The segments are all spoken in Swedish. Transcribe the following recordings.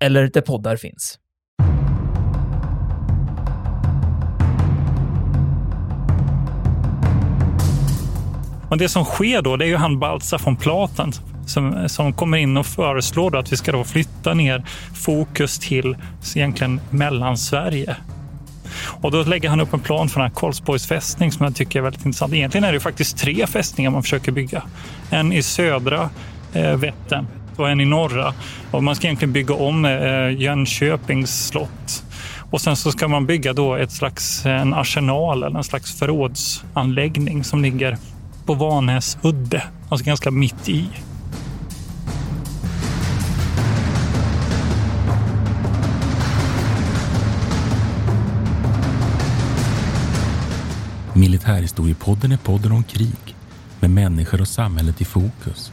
eller där poddar finns. Och det som sker då, det är ju han Baltzar von Platen som, som kommer in och föreslår att vi ska då flytta ner fokus till egentligen Mellansverige. Och då lägger han upp en plan för den här Karlsborgs fästning som jag tycker är väldigt intressant. Egentligen är det faktiskt tre fästningar man försöker bygga. En i södra eh, Vättern och en i norra. Och man ska egentligen bygga om eh, Jönköpings slott. Och sen så ska man bygga då ett slags eh, en arsenal eller en slags förrådsanläggning som ligger på Vanäs udde, alltså ganska mitt i. Militärhistoriepodden är podden om krig med människor och samhället i fokus.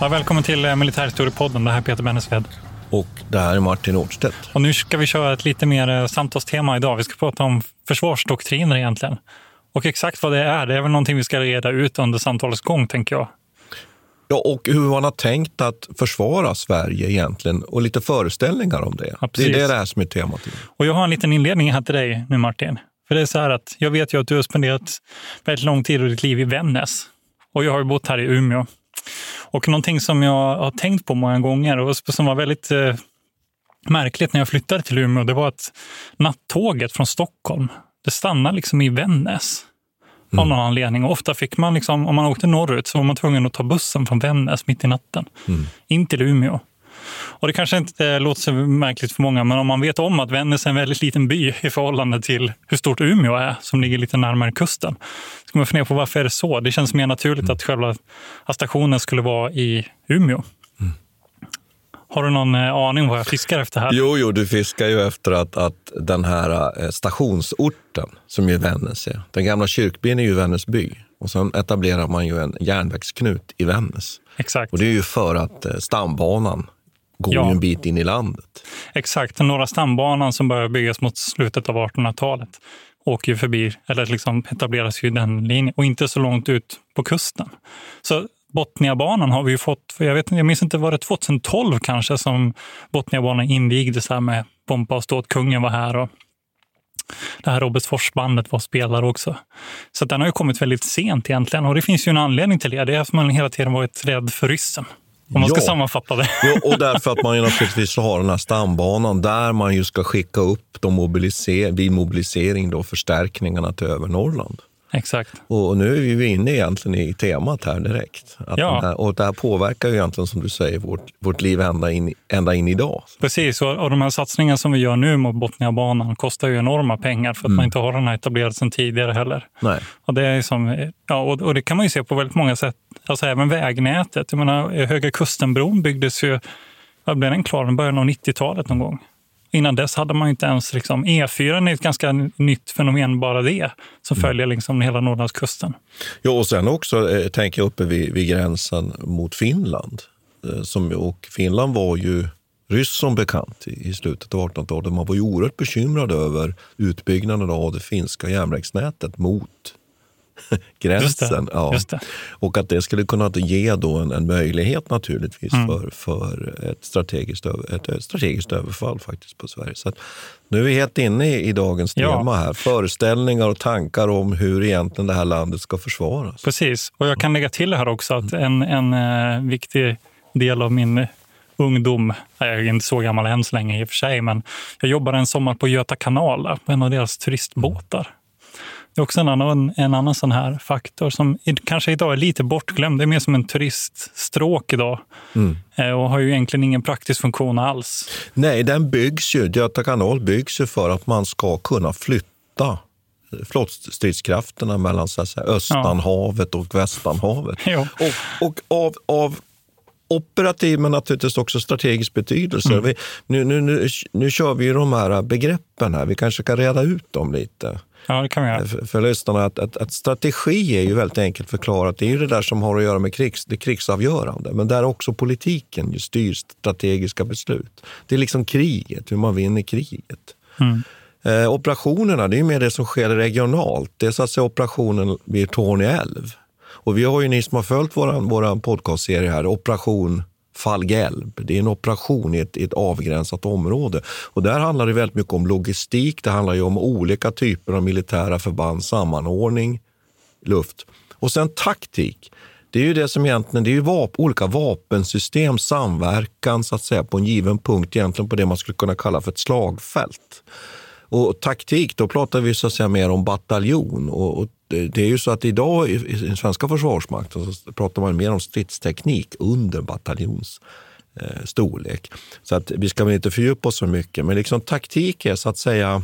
Ja, välkommen till eh, Militärhistoriepodden. Det här är Peter Bennesved. Och det här är Martin Årstedt. Och nu ska vi köra ett lite mer eh, samtalstema idag. Vi ska prata om försvarsdoktriner egentligen. Och exakt vad det är, det är väl någonting vi ska reda ut under samtalets gång, tänker jag. Ja, och hur man har tänkt att försvara Sverige egentligen och lite föreställningar om det. Ja, det är det här som är temat. Och jag har en liten inledning här till dig nu, Martin. För det är så här att jag vet ju att du har spenderat väldigt lång tid av ditt liv i Vännäs. Och jag har ju bott här i Umeå. Och någonting som jag har tänkt på många gånger och som var väldigt eh, märkligt när jag flyttade till Umeå, det var att nattåget från Stockholm, det stannar liksom i Vännäs. Av någon anledning. Och ofta fick man, liksom, om man åkte norrut, så var man tvungen att ta bussen från Vännäs mitt i natten in till Umeå. Och det kanske inte låter så märkligt för många, men om man vet om att Vännäs är en väldigt liten by i förhållande till hur stort Umeå är, som ligger lite närmare kusten, ska man fundera på varför är det så? Det känns mer naturligt att själva att stationen skulle vara i Umeå. Har du någon eh, aning vad jag fiskar efter här? Jo, jo, du fiskar ju efter att, att den här eh, stationsorten, som ju Vännäs är, den gamla kyrkbyn är ju Vännäsby. Och sen etablerar man ju en järnvägsknut i Vännäs. Exakt. Och det är ju för att eh, stambanan går Ja. ju en bit in i landet. Exakt. Den norra stambanan som började byggas mot slutet av 1800-talet åker ju förbi, eller liksom etableras ju den linjen och inte så långt ut på kusten. Så Botniabanan har vi ju fått, för jag, vet, jag minns inte, var det 2012 kanske som Botniabanan invigdes här med pompa och ståt. Kungen var här och det här Robertsforsbandet var spelare också. Så den har ju kommit väldigt sent egentligen och det finns ju en anledning till det. Det är att man hela tiden varit rädd för ryssen. Om man ska Ja. sammanfatta det. Jo, och därför att man ju naturligtvis har den här stambanan där man ju ska skicka upp de mobiliser vid mobilisering då förstärkningarna till övre Norrland. Exakt. Och nu är vi inne egentligen i temat här direkt. Att Ja. här, och det här påverkar ju egentligen, som du säger, vårt, vårt liv ända in, ända in idag. Precis, och och de här satsningarna som vi gör nu mot Botniabanan kostar ju enorma pengar för att man inte har den här etablerad sedan tidigare heller. Nej. Och det, är som, ja, och, och det kan man ju se på väldigt många sätt. Alltså även vägnätet. Jag menar, Höga Kustenbron byggdes ju, blev den klar? Den början av 90-talet någon gång. Innan dess hade man inte ens... Liksom, E4 är ett ganska nytt fenomen, bara det, som följer liksom hela Norrlandskusten. Ja, och sen också eh, tänker jag uppe vid, vid gränsen mot Finland. Eh, som, och Finland var ju ryss som bekant i, i slutet av 1800-talet. Man var ju oerhört bekymrad över utbyggnaden av det finska järnvägsnätet mot gränsen. Ja. just det. Och att det skulle kunna ge då en, en möjlighet naturligtvis Mm. för, för ett, strategiskt, över- ett, ett strategiskt överfall faktiskt på Sverige. Så nu är vi helt inne i, i dagens Ja. tema här. Föreställningar och tankar om hur egentligen det här landet ska försvaras. Precis, och jag kan lägga till här också att en, en eh, viktig del av min ungdom. Jag är inte så gammal än så länge i och för sig, men jag jobbade en sommar på Göta kanal, på en av deras turistbåtar. Det är också en annan, en annan sån här faktor som kanske idag är lite bortglömd. Det är mer som en turiststråk idag mm. och har ju egentligen ingen praktisk funktion alls. Nej, den byggs ju, Göta kanal byggs ju för att man ska kunna flytta flottstridskrafterna mellan så säga, Östanhavet och Västanhavet. Och, och av, av operativ men naturligtvis också strategisk betydelse. Mm. Vi, nu, nu, nu, nu kör vi ju de här begreppen här, vi kanske kan reda ut dem lite. Ja, det kan vi göra. För, för lyssnarna, att, att, att, strategi är ju väldigt enkelt förklarat. Det är ju det där som har att göra med krigs, det krigsavgörande. Men där också politiken ju styr strategiska beslut. Det är liksom kriget, hur man vinner kriget. Mm. Eh, operationerna, det är mer det som sker regionalt. Det är så att säga operationen vid Torne älv. Och vi har ju, ni som har följt vår, vår podcastserie här, Operation fallhjälp. Det är en operation i ett, i ett, avgränsat område. Och där handlar det väldigt mycket om logistik. Det handlar ju om olika typer av militära förband, sammanordning, luft. Och sen taktik. Det är ju det som egentligen, det är ju vap, olika vapensystem, samverkan så att säga på en given punkt, egentligen på det man skulle kunna kalla för ett slagfält. Och taktik, då pratar vi så att säga mer om bataljon. Och, och det är ju så att idag i den svenska försvarsmakten så pratar man mer om stridsteknik under bataljons eh, storlek. Så att vi ska väl inte fördjupa oss så mycket, men liksom taktik är så att säga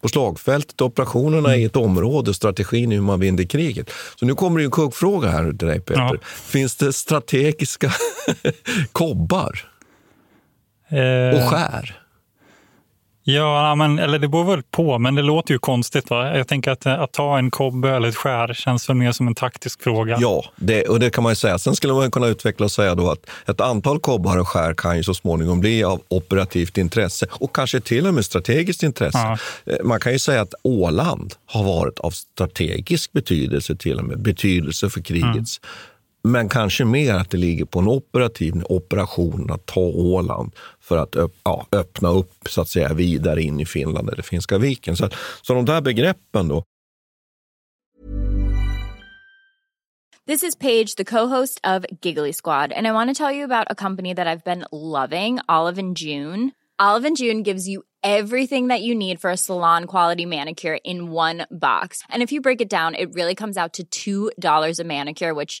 på slagfältet, operationerna i ett område, strategin hur man vinner kriget. Så nu kommer det en kuggfråga här till dig Peter. Ja. Finns det strategiska kobbar eh... och skär? Ja, men, eller det beror väl på, men det låter ju konstigt. Va? Jag tänker att, att ta en kobbe eller ett skär känns väl mer som en taktisk fråga. Ja, det, och det kan man ju säga. Sen skulle man kunna utveckla och säga då att ett antal kobbar och skär kan ju så småningom bli av operativt intresse och kanske till och med strategiskt intresse. Ja. Eh, man kan ju säga att Åland har varit av strategisk betydelse till och med, betydelse för krigets mm. Men kanske mer att det ligger på en operativ operation att ta Åland för att ja, öppna upp så att säga vidare in i Finland eller Finska viken. Så, så de där begreppen då. This is Paige, the co-host of Giggly Squad, and I want to tell you about a company that I've been loving, Olive and June. Olive and June gives you everything that you need for a salon quality manicure in one box. And if you break it down, it really comes out to $2 a manicure, which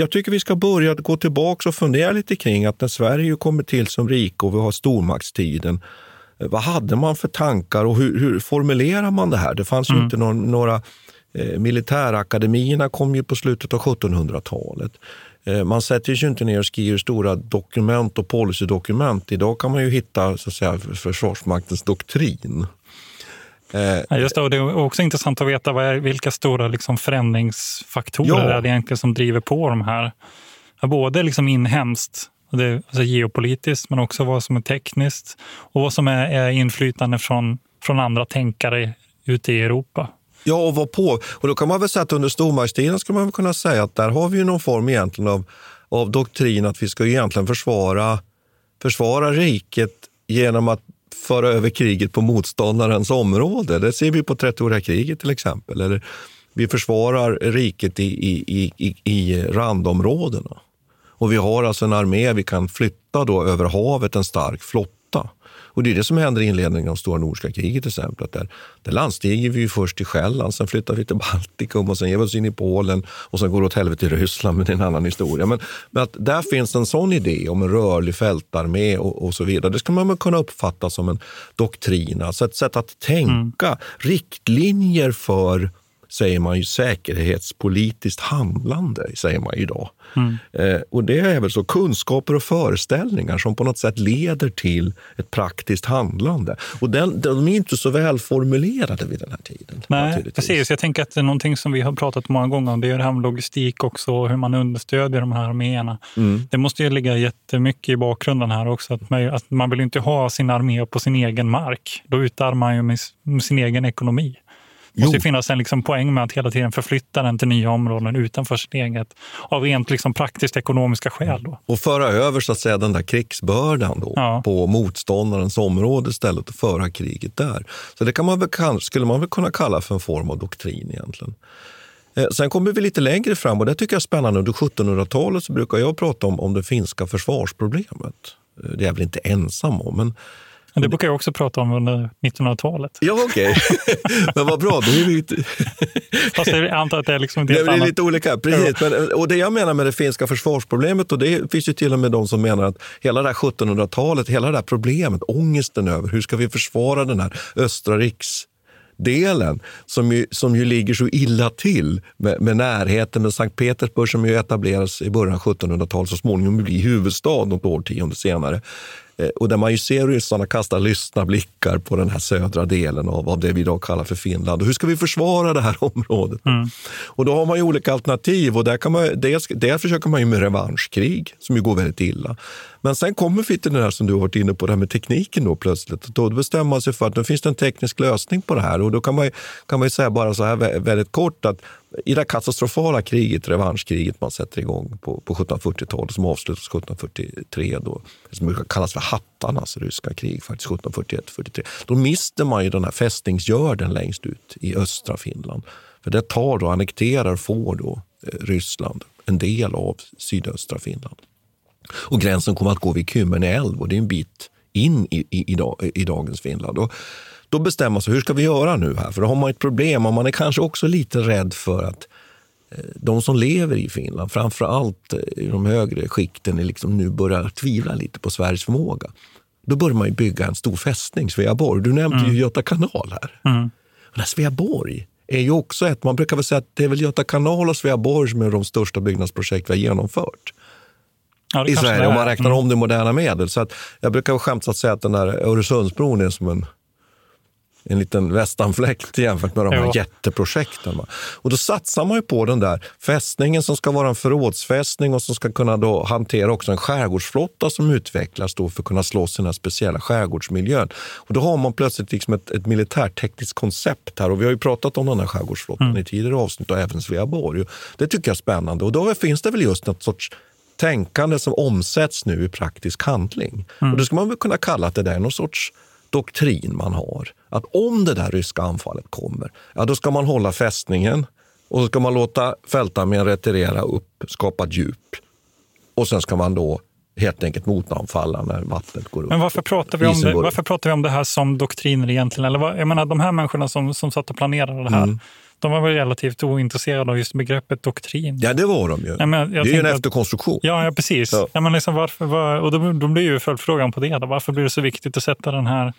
Jag tycker vi ska börja gå tillbaka och fundera lite kring att när Sverige kommer till som rike och vi har stormaktstiden, eh, vad hade man för tankar och hur, hur formulerar man det här? Det fanns mm. ju inte någon, några eh, militärakademierna kom ju på slutet av 1700-talet. Eh, man sätter sig inte ner och skriver stora dokument och policydokument. Idag kan man ju hitta så att säga, Försvarsmaktens doktrin. Eh, Just det, och det är också intressant att veta vad är, vilka stora liksom förändringsfaktorer ja. är det egentligen som driver på de här. Både liksom inhemskt, det, alltså geopolitiskt, men också vad som är tekniskt och vad som är, är inflytande från, från andra tänkare ute i Europa. Ja, och var på. Och då kan man väl säga att under stormaktstiden ska man väl kunna säga att där har vi ju någon form egentligen av, av doktrin att vi ska egentligen försvara, försvara riket genom att föra över kriget på motståndarens område. Det ser vi på 30-åriga kriget till exempel. Eller vi försvarar riket i, i, i, i randområdena. Och vi har alltså en armé vi kan flytta då över havet, en stark flotta. Och det är det som händer i inledningen av stora nordiska kriget till exempel. Där, där landstiger vi först till Själland, sen flyttar vi till Baltikum och sen ger vi oss in i Polen och sen går det åt helvete i Ryssland, men det är en annan historia. Men, men att där finns en sån idé om en rörlig fältarmé och, och så vidare. Det ska man kunna uppfatta som en doktrin, alltså ett sätt att tänka, mm. riktlinjer för säger man ju säkerhetspolitiskt handlande, säger man idag. Mm. Eh, och det är väl så kunskaper och föreställningar som på något sätt leder till ett praktiskt handlande. Och den, de är inte så välformulerade vid den här tiden. Nej, precis. Jag tänker att det är någonting som vi har pratat många gånger om. Det är det här med logistik också, hur man understödjer de här arméerna. Mm. Det måste ju ligga jättemycket i bakgrunden här också. Att man, att man vill inte ha sin armé på sin egen mark. Då utarmar man ju sin egen ekonomi. Det måste finnas en liksom poäng med att hela tiden förflytta den till nya områden utanför sitt eget, av rent liksom praktiskt ekonomiska skäl. Då. Och föra över så att säga, den där krigsbördan då, ja. på motståndarens område istället och föra kriget där. Så det kan man väl, skulle man väl kunna kalla för en form av doktrin egentligen. Eh, sen kommer vi lite längre fram och det tycker jag är spännande. Under 1700-talet så brukar jag prata om, om det finska försvarsproblemet. Eh, det är jag väl inte ensam om, men men det brukar jag också prata om under 1900-talet. Ja, okej. Okay. Men vad bra. Då är vi. Fast jag antar att det är liksom det är lite olika. Precis. Men, och det jag menar med det finska försvarsproblemet, och det finns ju till och med de som menar att hela det här 1700-talet, hela det här problemet, ångesten över hur ska vi försvara den här östra riks delen som ju, som ju ligger så illa till med, med närheten med Sankt Petersburg som ju etableras i början av 1700-talet så småningom blir huvudstad något årtionde senare. Eh, och där man ju ser ryssarna kasta lystna blickar på den här södra delen av, av det vi idag kallar för Finland. Och hur ska vi försvara det här området? Mm. Och då har man ju olika alternativ. och där, kan man, dels, där försöker man ju med revanschkrig, som ju går väldigt illa. Men sen kommer vi till det där som du har varit inne på, det här med tekniken då plötsligt. Då bestämmer man sig för att nu finns det en teknisk lösning på det här. Och då kan man, kan man ju säga bara så här väldigt kort att i det katastrofala kriget, revanschkriget man sätter igång på, på 1740-talet som avslutas 1743, då, som brukar kallas för hattarnas ryska krig, faktiskt 1741-43. Då mister man ju den här fästningsgörden längst ut i östra Finland. För det tar och annekterar, får då eh, Ryssland en del av sydöstra Finland. Och gränsen kommer att gå vid Kymmene älv och det är en bit in i, i, i, i dagens Finland. Och då bestämmer man sig, hur ska vi göra nu här? För då har man ett problem och man är kanske också lite rädd för att eh, de som lever i Finland, framför allt eh, i de högre skikten, liksom nu börjar tvivla lite på Sveriges förmåga. Då börjar man bygga en stor fästning, Sveaborg. Du nämnde mm. ju Göta kanal här. Mm. Och Sveaborg är ju också ett, man brukar väl säga att det är väl Göta kanal och Sveaborg som är de största byggnadsprojekt vi har genomfört. Ja, i Sverige, om man räknar mm. om det moderna medel. Så att jag brukar skämtsamt säga att den där Öresundsbron är som en en liten västanfläkt jämfört med de här ja. jätteprojekten. Och då satsar man ju på den där fästningen som ska vara en förrådsfästning och som ska kunna då hantera också en skärgårdsflotta som utvecklas då för att kunna slåss i den här speciella skärgårdsmiljön. Och då har man plötsligt liksom ett, ett militärtekniskt koncept här och vi har ju pratat om den här skärgårdsflottan mm. i tidigare avsnitt och även Sveaborg. Det tycker jag är spännande och då finns det väl just något sorts tänkande som omsätts nu i praktisk handling. Mm. Och då ska man väl kunna kalla att det är någon sorts doktrin man har. Att om det där ryska anfallet kommer, ja, då ska man hålla fästningen och så ska man låta fältarmén retirera upp, skapa djup. Och sen ska man då helt enkelt motanfalla när vattnet går upp. Men varför pratar vi om det, varför pratar vi om det här som doktriner egentligen? Eller vad, jag menar, de här människorna som, som satt och planerade det här, mm. De var väl relativt ointresserade av just begreppet doktrin. Ja, det var de ju. Ja, men det är ju en efterkonstruktion. Ja, ja precis. Ja. Ja, men liksom varför, var, och då, då blir ju följdfrågan på det. Då. Varför blir det så viktigt att sätta den här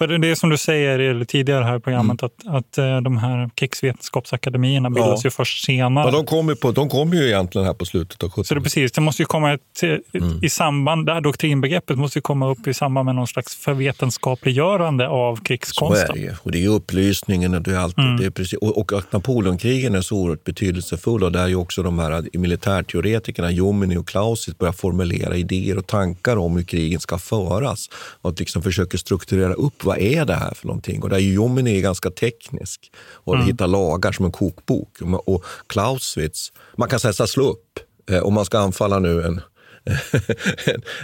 för det är som du säger tidigare här i programmet, mm. att, att eh, de här krigsvetenskapsakademierna bildas ja. ju först senare. Ja, de kommer de kom ju egentligen här på slutet av 70 Så det, precis, det måste ju komma ett, mm. i samband, det här doktrinbegreppet måste ju komma upp i samband med någon slags förvetenskapliggörande av krigskonsten. Så är det Och det är upplysningen, och, det är alltid, mm. det är precis, och, och att Napoleonkrigen är så oerhört betydelsefulla. Och där är ju också de här militärteoretikerna, Jomini och Clausitz, börjar formulera idéer och tankar om hur krigen ska föras. Och att liksom försöker strukturera upp vad är det här för någonting? Och där Jomini är ganska teknisk och mm. hittar lagar som en kokbok. Och Clausewitz, man kan säga slå upp, eh, om man ska anfalla nu en,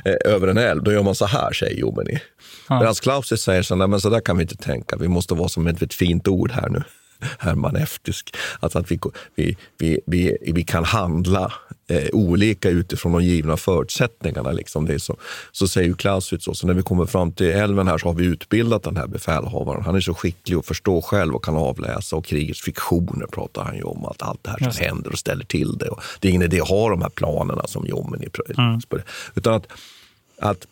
över en älv, då gör man så här, säger Jomini. Ja. Medan Clausewitz säger så, nej men så där kan vi inte tänka, vi måste vara som ett, ett fint ord här nu. Hermaneftisk. Alltså att vi, vi, vi, vi, vi kan handla eh, olika utifrån de givna förutsättningarna. Liksom. Det är så, så säger Clausewitz också, när vi kommer fram till älven här så har vi utbildat den här befälhavaren. Han är så skicklig och förstår själv och kan avläsa. Och krigets fiktioner pratar han ju om, att allt det här som Just. händer och ställer till det. Och det är ingen idé att ha de här planerna som Jomini mm. Utan att, att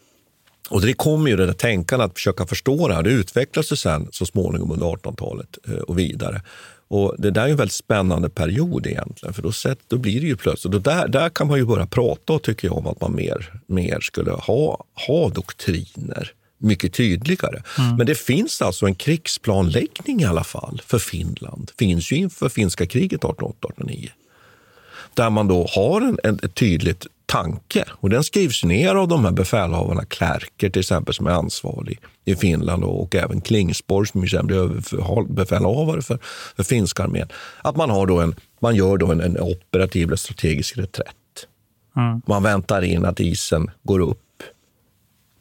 och det kommer ju det där tänkandet att försöka förstå det här. Det utvecklas ju sen så småningom under 1800-talet eh, och vidare. Och Det där är en väldigt spännande period egentligen, för då, sett, då blir det ju plötsligt... Och där, där kan man ju börja prata tycker jag, om att man mer, mer skulle ha, ha doktriner mycket tydligare. Mm. Men det finns alltså en krigsplanläggning i alla fall för Finland. Finns ju inför finska kriget 1808-1809 där man då har en, en, ett tydligt tanke. Och den skrivs ner av de här befälhavarna, Klerker till exempel, som är ansvarig i Finland och även Klingsborg som sen blir befälhavare för, för finska armén. Att man, har då en, man gör då en, en operativ eller strategisk reträtt. Mm. Man väntar in att isen går upp.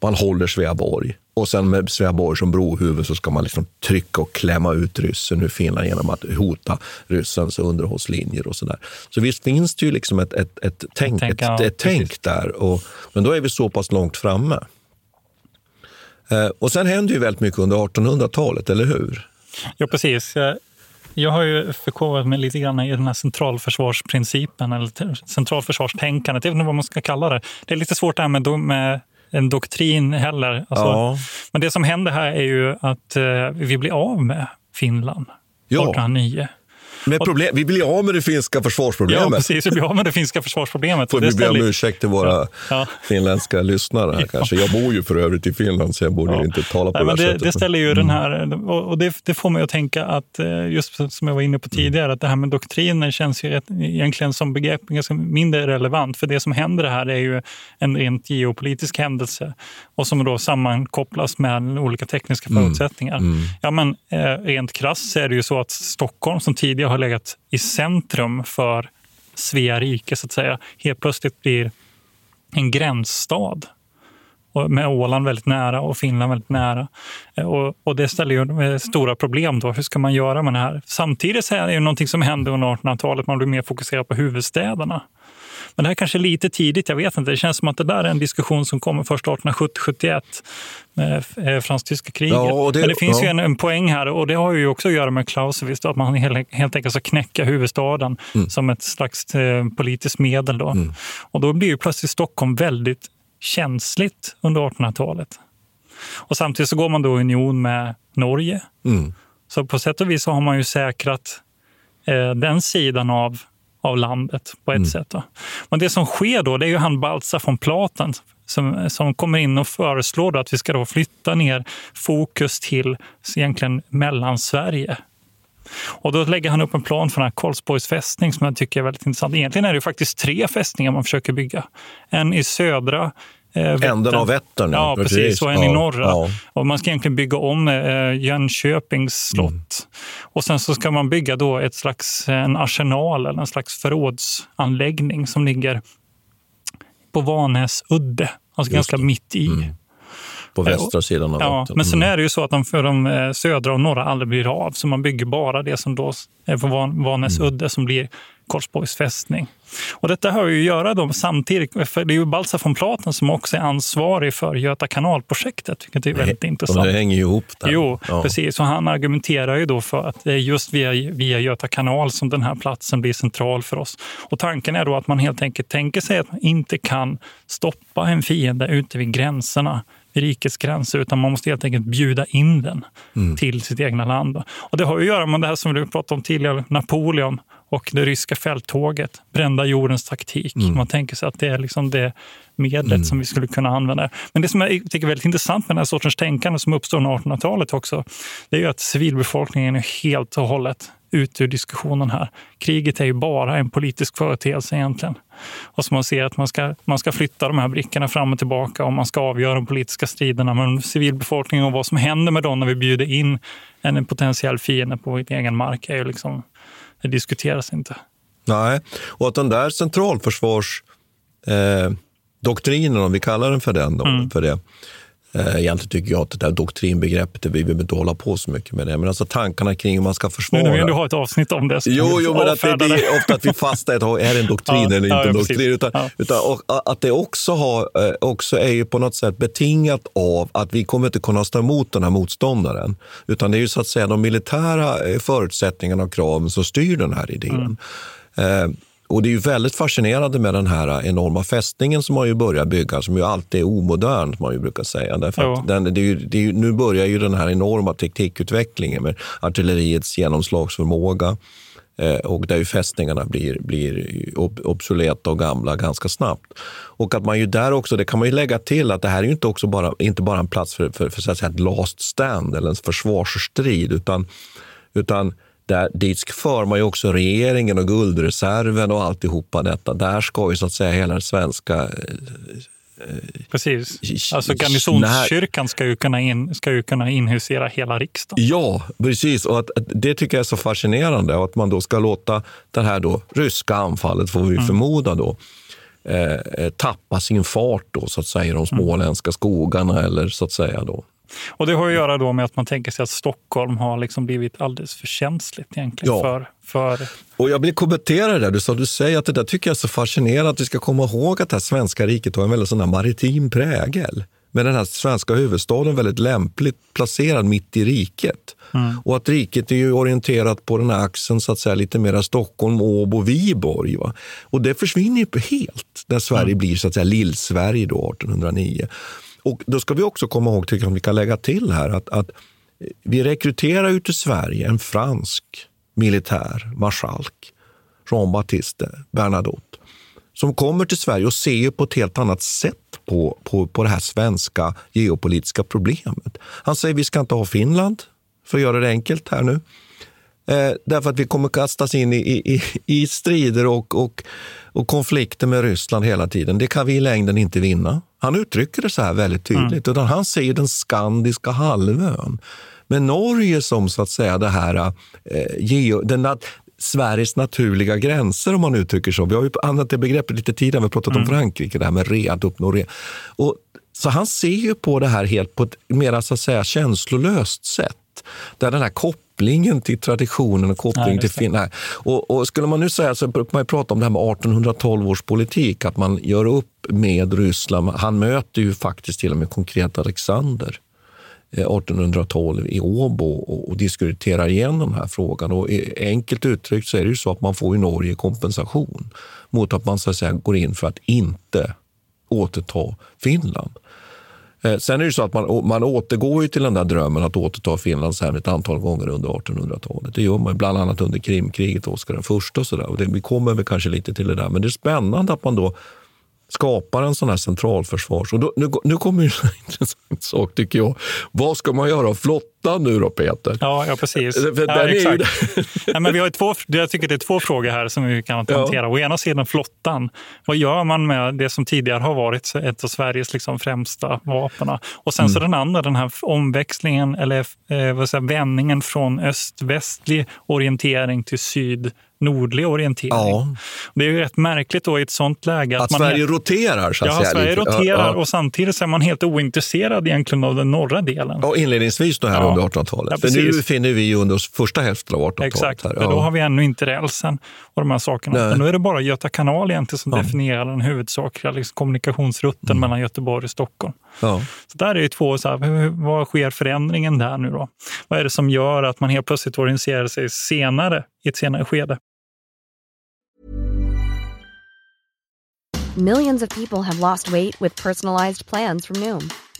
Man håller Sveaborg. Och sen med Sveaborg som brohuvud så ska man liksom trycka och klämma ut ryssen ur Finland genom att hota ryssens underhållslinjer och sådär. Så visst finns det ju liksom ett, ett, ett, tänk, tänk, ett, ett tänk där. Och, men då är vi så pass långt framme. Eh, och sen händer ju väldigt mycket under 1800-talet, eller hur? Ja, precis. Jag har ju förkovrat mig lite grann i den här centralförsvarsprincipen, eller centralförsvarstänkandet, inte vad man ska kalla det. Det är lite svårt det här med, med en doktrin heller. Alltså, ja. Men det som händer här är ju att eh, vi blir av med Finland ja. 1809. Men problem, vi blir av med det finska försvarsproblemet. Ja, precis. Vi blir av med det finska försvarsproblemet. Får vi be om ursäkt till våra ja. finländska lyssnare här kanske. Jag bor ju för övrigt i Finland, så jag borde ja. inte tala på Nej, det men det, sättet. Det ställer ju mm. den här, och det, det, får mig att tänka att, eh, just som jag var inne på mm. tidigare, att det här med doktriner känns ju rätt, egentligen som begrepp ganska mindre relevant. För det som händer här är ju en rent geopolitisk händelse och som då sammankopplas med olika tekniska mm. förutsättningar. Mm. Ja, men eh, rent krasst är det ju så att Stockholm, som tidigare har legat i centrum för Svea rike, så att säga, helt plötsligt blir en gränsstad med Åland väldigt nära och Finland väldigt nära. Eh, och, och det ställer ju eh, stora problem. då. Hur ska man göra med det här? Samtidigt är det någonting som händer under 1800-talet. Man blir mer fokuserad på huvudstäderna. Men det här kanske är lite tidigt, jag vet inte. Det känns som att det där är en diskussion som kommer först 1870-71 fransk-tyska kriget. Ja, det, Men det finns ja. ju en, en, poäng här och det har ju också att göra med Clausewitz, att man helt, helt enkelt ska knäcka huvudstaden mm. som ett slags eh, politiskt medel. Då. Mm. Och då blir ju plötsligt Stockholm väldigt känsligt under 1800-talet. Och samtidigt så går man då i union med Norge. Mm. Så på sätt och vis så har man ju säkrat eh, den sidan av av landet på ett mm. sätt. Då. Men det som sker då, det är ju han Baltzar von Platen som, som kommer in och föreslår att vi ska då flytta ner fokus till egentligen Mellansverige. Och då lägger han upp en plan för den här Karlsborgs fästning som jag tycker är väldigt intressant. Egentligen är det faktiskt tre fästningar man försöker bygga. En i södra Eh, Änden av Vättern. Ja, precis. Och en ja, i norra. Ja. Och man ska egentligen bygga om eh, Jönköpings slott. Mm. Och sen så ska man bygga då ett slags, en arsenal, eller en slags förrådsanläggning som ligger på Vanäsudde, alltså Just ganska det. mitt i. Mm. På västra sidan av ja, Vättern. Men sen mm. är det ju så att de för de eh, södra och norra aldrig blir av, så man bygger bara det som då är på Vanäsudde mm. som blir Karlsborgs fästning. Och detta har ju att göra då samtidigt, för det är ju Balsa von Platen som också är ansvarig för Göta kanalprojektet, vilket är väldigt Nej, intressant. Det hänger ju ihop där. Jo, ja. precis. Och han argumenterar ju då för att det är just via, via Göta kanal som den här platsen blir central för oss. Och tanken är då att man helt enkelt tänker sig att man inte kan stoppa en fiende ute vid gränserna rikets gränser, utan man måste helt enkelt bjuda in den mm. till sitt egna land. Och det har att göra med det här som vi pratade om tidigare, Napoleon och det ryska fälttåget, brända jordens taktik. Mm. Man tänker sig att det är liksom det medlet mm. som vi skulle kunna använda. Men det som jag tycker är väldigt intressant med den här sortens tänkande som uppstår under 1800-talet också, det är ju att civilbefolkningen är helt och hållet ut ur diskussionen här. Kriget är ju bara en politisk företeelse egentligen. Och så man ser att man ska, man ska flytta de här brickorna fram och tillbaka och man ska avgöra de politiska striderna med civilbefolkningen och vad som händer med dem när vi bjuder in en potentiell fiende på vår egen mark är ju liksom, det diskuteras inte. Nej, och att den där centralförsvarsdoktrinen, eh, om vi kallar den för, den, då, mm. för det, egentligen tycker jag att det där doktrinbegreppet, vi behöver inte hålla på så mycket med det. Men alltså tankarna kring hur man ska försvara. Nu när vi har ett avsnitt om det. Jo, jo men att det, det är ofta att vi fastnar är det en doktrin ja, eller inte ja, en doktrin? Utan, ja. utan att det också, har, eh, också är ju på något sätt betingat av att vi kommer inte kunna stå emot den här motståndaren. Utan det är ju så att säga de militära eh, förutsättningarna och kraven som styr den här idén. Mm. Och Det är ju väldigt fascinerande med den här enorma fästningen som man ju börjar bygga, som ju alltid är omodern, som man ju brukar säga. Därför den, det är ju, det är ju, nu börjar ju den här enorma teknikutvecklingen med artilleriets genomslagsförmåga eh, och där ju fästningarna blir, blir obsoleta och gamla ganska snabbt. Och att man ju där också, det kan man ju lägga till, att det här är ju inte, också bara, inte bara en plats för, för, för, så att säga, ett last stand eller en försvarsstrid, utan, utan där, dit för man ju också regeringen och guldreserven och alltihopa detta. Där ska ju så att säga hela den svenska eh, Precis. Alltså garnisonskyrkan ska ju kunna, in, ska ju kunna inhusera hela riksdagen. Ja, precis. Och att, att, det tycker jag är så fascinerande. Och att man då ska låta det här då, ryska anfallet, får vi mm. förmoda, då, eh, eh, tappa sin fart då, så att säga, i de mm. småländska skogarna. Eller så att säga då, och det har att göra då med att man tänker sig att Stockholm har liksom blivit alldeles för känsligt egentligen. Ja. För, för... Och jag vill kommentera det där. Du, sa, du säger att det där tycker jag är så fascinerande. Att vi ska komma ihåg att det här svenska riket har en väldigt sån maritim prägel. Men den här svenska huvudstaden väldigt lämpligt placerad mitt i riket. Mm. Och att riket är ju orienterat på den här axeln så att säga lite mer Stockholm, Åbo, Viborg. Va? Och det försvinner ju helt när Sverige mm. blir så att säga Lill-Sverige 1809. Och då ska vi också komma ihåg, tycker jag, vi kan lägga till här, att, att vi rekryterar ju till Sverige en fransk militär marskalk, Jean-Baptiste Bernadotte, som kommer till Sverige och ser på ett helt annat sätt på, på, på det här svenska geopolitiska problemet. Han säger vi ska inte ha Finland, för att göra det enkelt här nu. Eh, därför att vi kommer kastas in i, i, i strider och, och, och konflikter med Ryssland hela tiden. Det kan vi i längden inte vinna. Han uttrycker det så här väldigt tydligt. Mm. Utan han säger den skandiska halvön. Med Norge som så att säga det här, eh, geo, den, Sveriges naturliga gränser om man uttrycker så. Vi har ju använt det begreppet lite tidigare, vi har pratat mm. om Frankrike, det här med re, att uppnå re. Och, så han ser ju på det här helt på ett mer så att säga, känslolöst sätt. Där den här kopplingen till traditionen och kopplingen till Finland. Och, och, skulle man nu säga så brukar man prata om det här med 1812 års politik, att man gör upp med Ryssland. Han möter ju faktiskt till och med konkret Alexander eh, 1812 i Åbo och, diskuterar igenom den här frågan. Och e, enkelt uttryckt så är det ju så att man får i Norge kompensation mot att man så att säga, går in för att inte återta Finland. Eh, sen är det så att man, man återgår ju till den där drömmen att återta Finland sen ett antal gånger under 1800-talet. Det gör man bland annat under Krimkriget, Oskar I och så där. Och det, vi kommer väl kanske lite till det där, men det är spännande att man då skapar en sån här centralförsvars... Och då, nu, nu kommer en intressant sak, tycker jag. Vad ska man göra av flottan nu då, Peter? Ja, ja precis. Ja, exakt. ja, men vi har två, jag tycker det är två frågor här som vi kan hantera. Ja. Å ena sidan flottan. Vad gör man med det som tidigare har varit ett av Sveriges liksom främsta vapen? Och sen mm. så den andra, den här omväxlingen eller eh, vad säger, vändningen från öst-västlig orientering till syd nordlig orientering. Ja. Det är ju rätt märkligt då i ett sånt läge. Att, att Sverige roterar så att ja, säga. Sverige roterar ja, och samtidigt är man helt ointresserad egentligen av den norra delen. Ja, inledningsvis då här under 1800-talet. För nu befinner vi under första hälften av 1800-talet. Exakt, för då har vi ännu inte rälsen och de här sakerna. Men nu är det bara Göta kanal egentligen som definierar den huvudsakliga liksom, kommunikationsrutten mm. mellan Göteborg och Stockholm. Så där är ju två, så här, vad sker förändringen där nu då? Vad är det som gör att man helt plötsligt orienterar sig senare i ett senare skede? Millions of people have lost weight with personalized plans from Noom.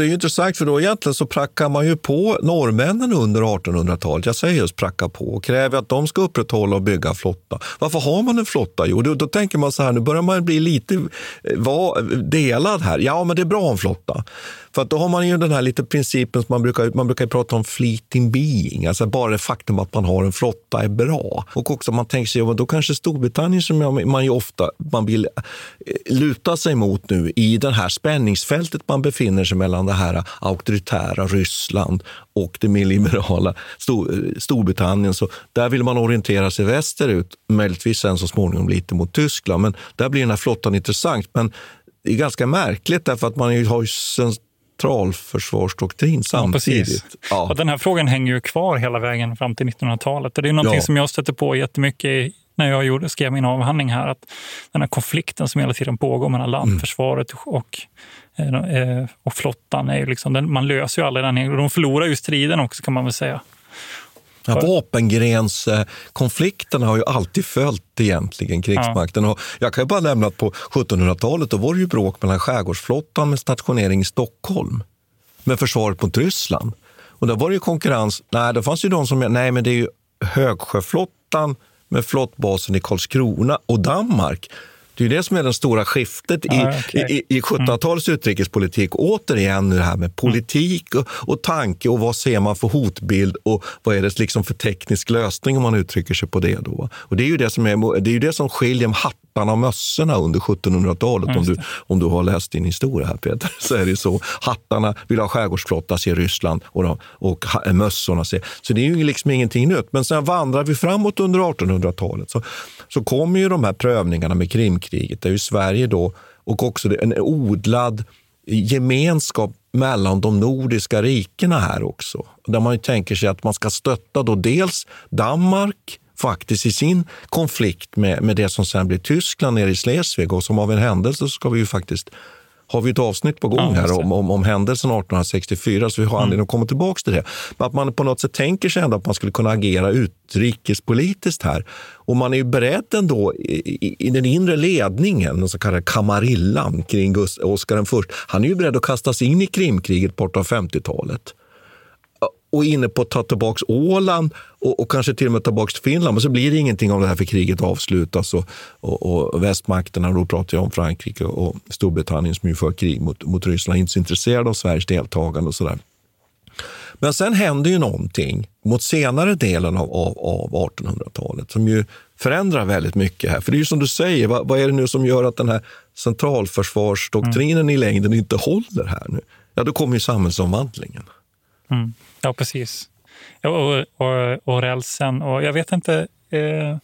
Det är ju intressant för då egentligen så prackar man ju på norrmännen under 1800-talet. Jag säger just pracka på och kräver att de ska upprätthålla och bygga flotta. Varför har man en flotta? Jo, då, då tänker man så här, nu börjar man bli lite eh, va, delad här. Ja, men det är bra att en flotta. För att då har man ju den här lite principen som man brukar, man brukar prata om fleeting being, alltså bara det faktum att man har en flotta är bra. Och också man tänker sig, ja, då kanske Storbritannien som man ju ofta man vill eh, luta sig mot nu i det här spänningsfältet man befinner sig mellan det här auktoritära Ryssland och det mer liberala eh, Storbritannien. Så där vill man orientera sig västerut, möjligtvis sen så småningom lite mot Tyskland. Men där blir den här flottan intressant. Men det är ganska märkligt därför att man har ju centralförsvarsdoktrin samtidigt. Ja, ja. den här frågan hänger ju kvar hela vägen fram till 1900-talet. Det är någonting ja. som jag stötte på jättemycket när jag gjorde, skrev min avhandling här. Att den här konflikten som hela tiden pågår mellan mm. landförsvaret och, eh, och flottan, är ju liksom, den, man löser ju aldrig den. De förlorar ju striden också kan man väl säga. Ja, vapengrenskonflikterna har ju alltid följt egentligen krigsmakten. Ja. Och jag kan bara nämna att på 1700-talet då var det ju bråk mellan skärgårdsflottan med stationering i Stockholm med försvaret mot Ryssland. Och då var det ju konkurrens. Nej, det fanns ju de som nej men det är ju högsjöflottan med flottbasen i Karlskrona och Danmark det är det som är det stora skiftet i, ah, okay. i, i 1700-talets mm. utrikespolitik. Återigen det här med politik och, och tanke och vad ser man för hotbild och vad är det liksom för teknisk lösning om man uttrycker sig på det. Då. Och det är ju det som, är, det är ju det som skiljer hattarna och mössorna under 1700-talet. Om du, om du har läst din historia här Peter, så är det så. Hattarna vill ha skärgårdsflotta, ser Ryssland, och, de, och mössorna ser... Så det är ju liksom ingenting nytt. Men sen vandrar vi framåt under 1800-talet så, så kommer ju de här prövningarna med Krimkriget, där ju Sverige då, och också en odlad gemenskap mellan de nordiska rikena här också. Där man tänker sig att man ska stötta då dels Danmark, faktiskt i sin konflikt med, med det som sen blir Tyskland nere i Schleswig och som av en händelse så ska vi ju faktiskt har vi ett avsnitt på gång här om, om, om händelsen 1864, så vi har mm. anledning att komma tillbaka till det. Men att man på något sätt tänker sig ändå att man skulle kunna agera utrikespolitiskt här. Och man är ju beredd ändå i, i, i den inre ledningen, den så kallade kamarillan kring Oscar I. Han är ju beredd att kasta sig in i Krimkriget på 1850-talet och inne på att ta tillbaka Åland och, och, kanske till och med ta tillbaka Finland. Men så blir det ingenting av det här för kriget avslutas och, och, och västmakterna, då pratar jag om Frankrike och Storbritannien som ju för krig mot, mot Ryssland, inte så intresserade av Sveriges deltagande och sådär. Men sen händer ju någonting mot senare delen av, av, av 1800-talet som ju förändrar väldigt mycket här. För det är ju som du säger, vad, vad är det nu som gör att den här centralförsvarsdoktrinen mm. i längden inte håller här nu? Ja, då kommer ju samhällsomvandlingen. Mm. Ja, precis. Och, och, och rälsen. Och jag vet inte eh,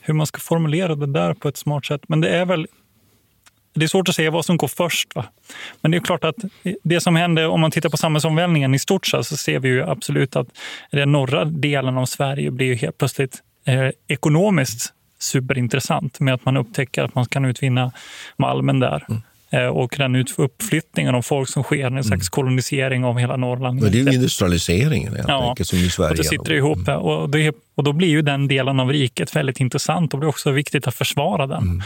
hur man ska formulera det där på ett smart sätt. Men det är väl det är svårt att säga vad som går först. Va? Men det är klart att det som hände, om man tittar på samhällsomvälvningen i stort så ser vi ju absolut att den norra delen av Sverige blir ju helt plötsligt eh, ekonomiskt superintressant med att man upptäcker att man kan utvinna malmen där. Mm. Eh, och den uppflyttningen av folk som sker, en slags kolonisering av hela Norrland. Men det är ju industrialiseringen helt Ja, enkelt, som i Sverige. och det sitter ihop. Och, det, och då blir ju den delen av riket väldigt intressant och det är också viktigt att försvara den. Mm.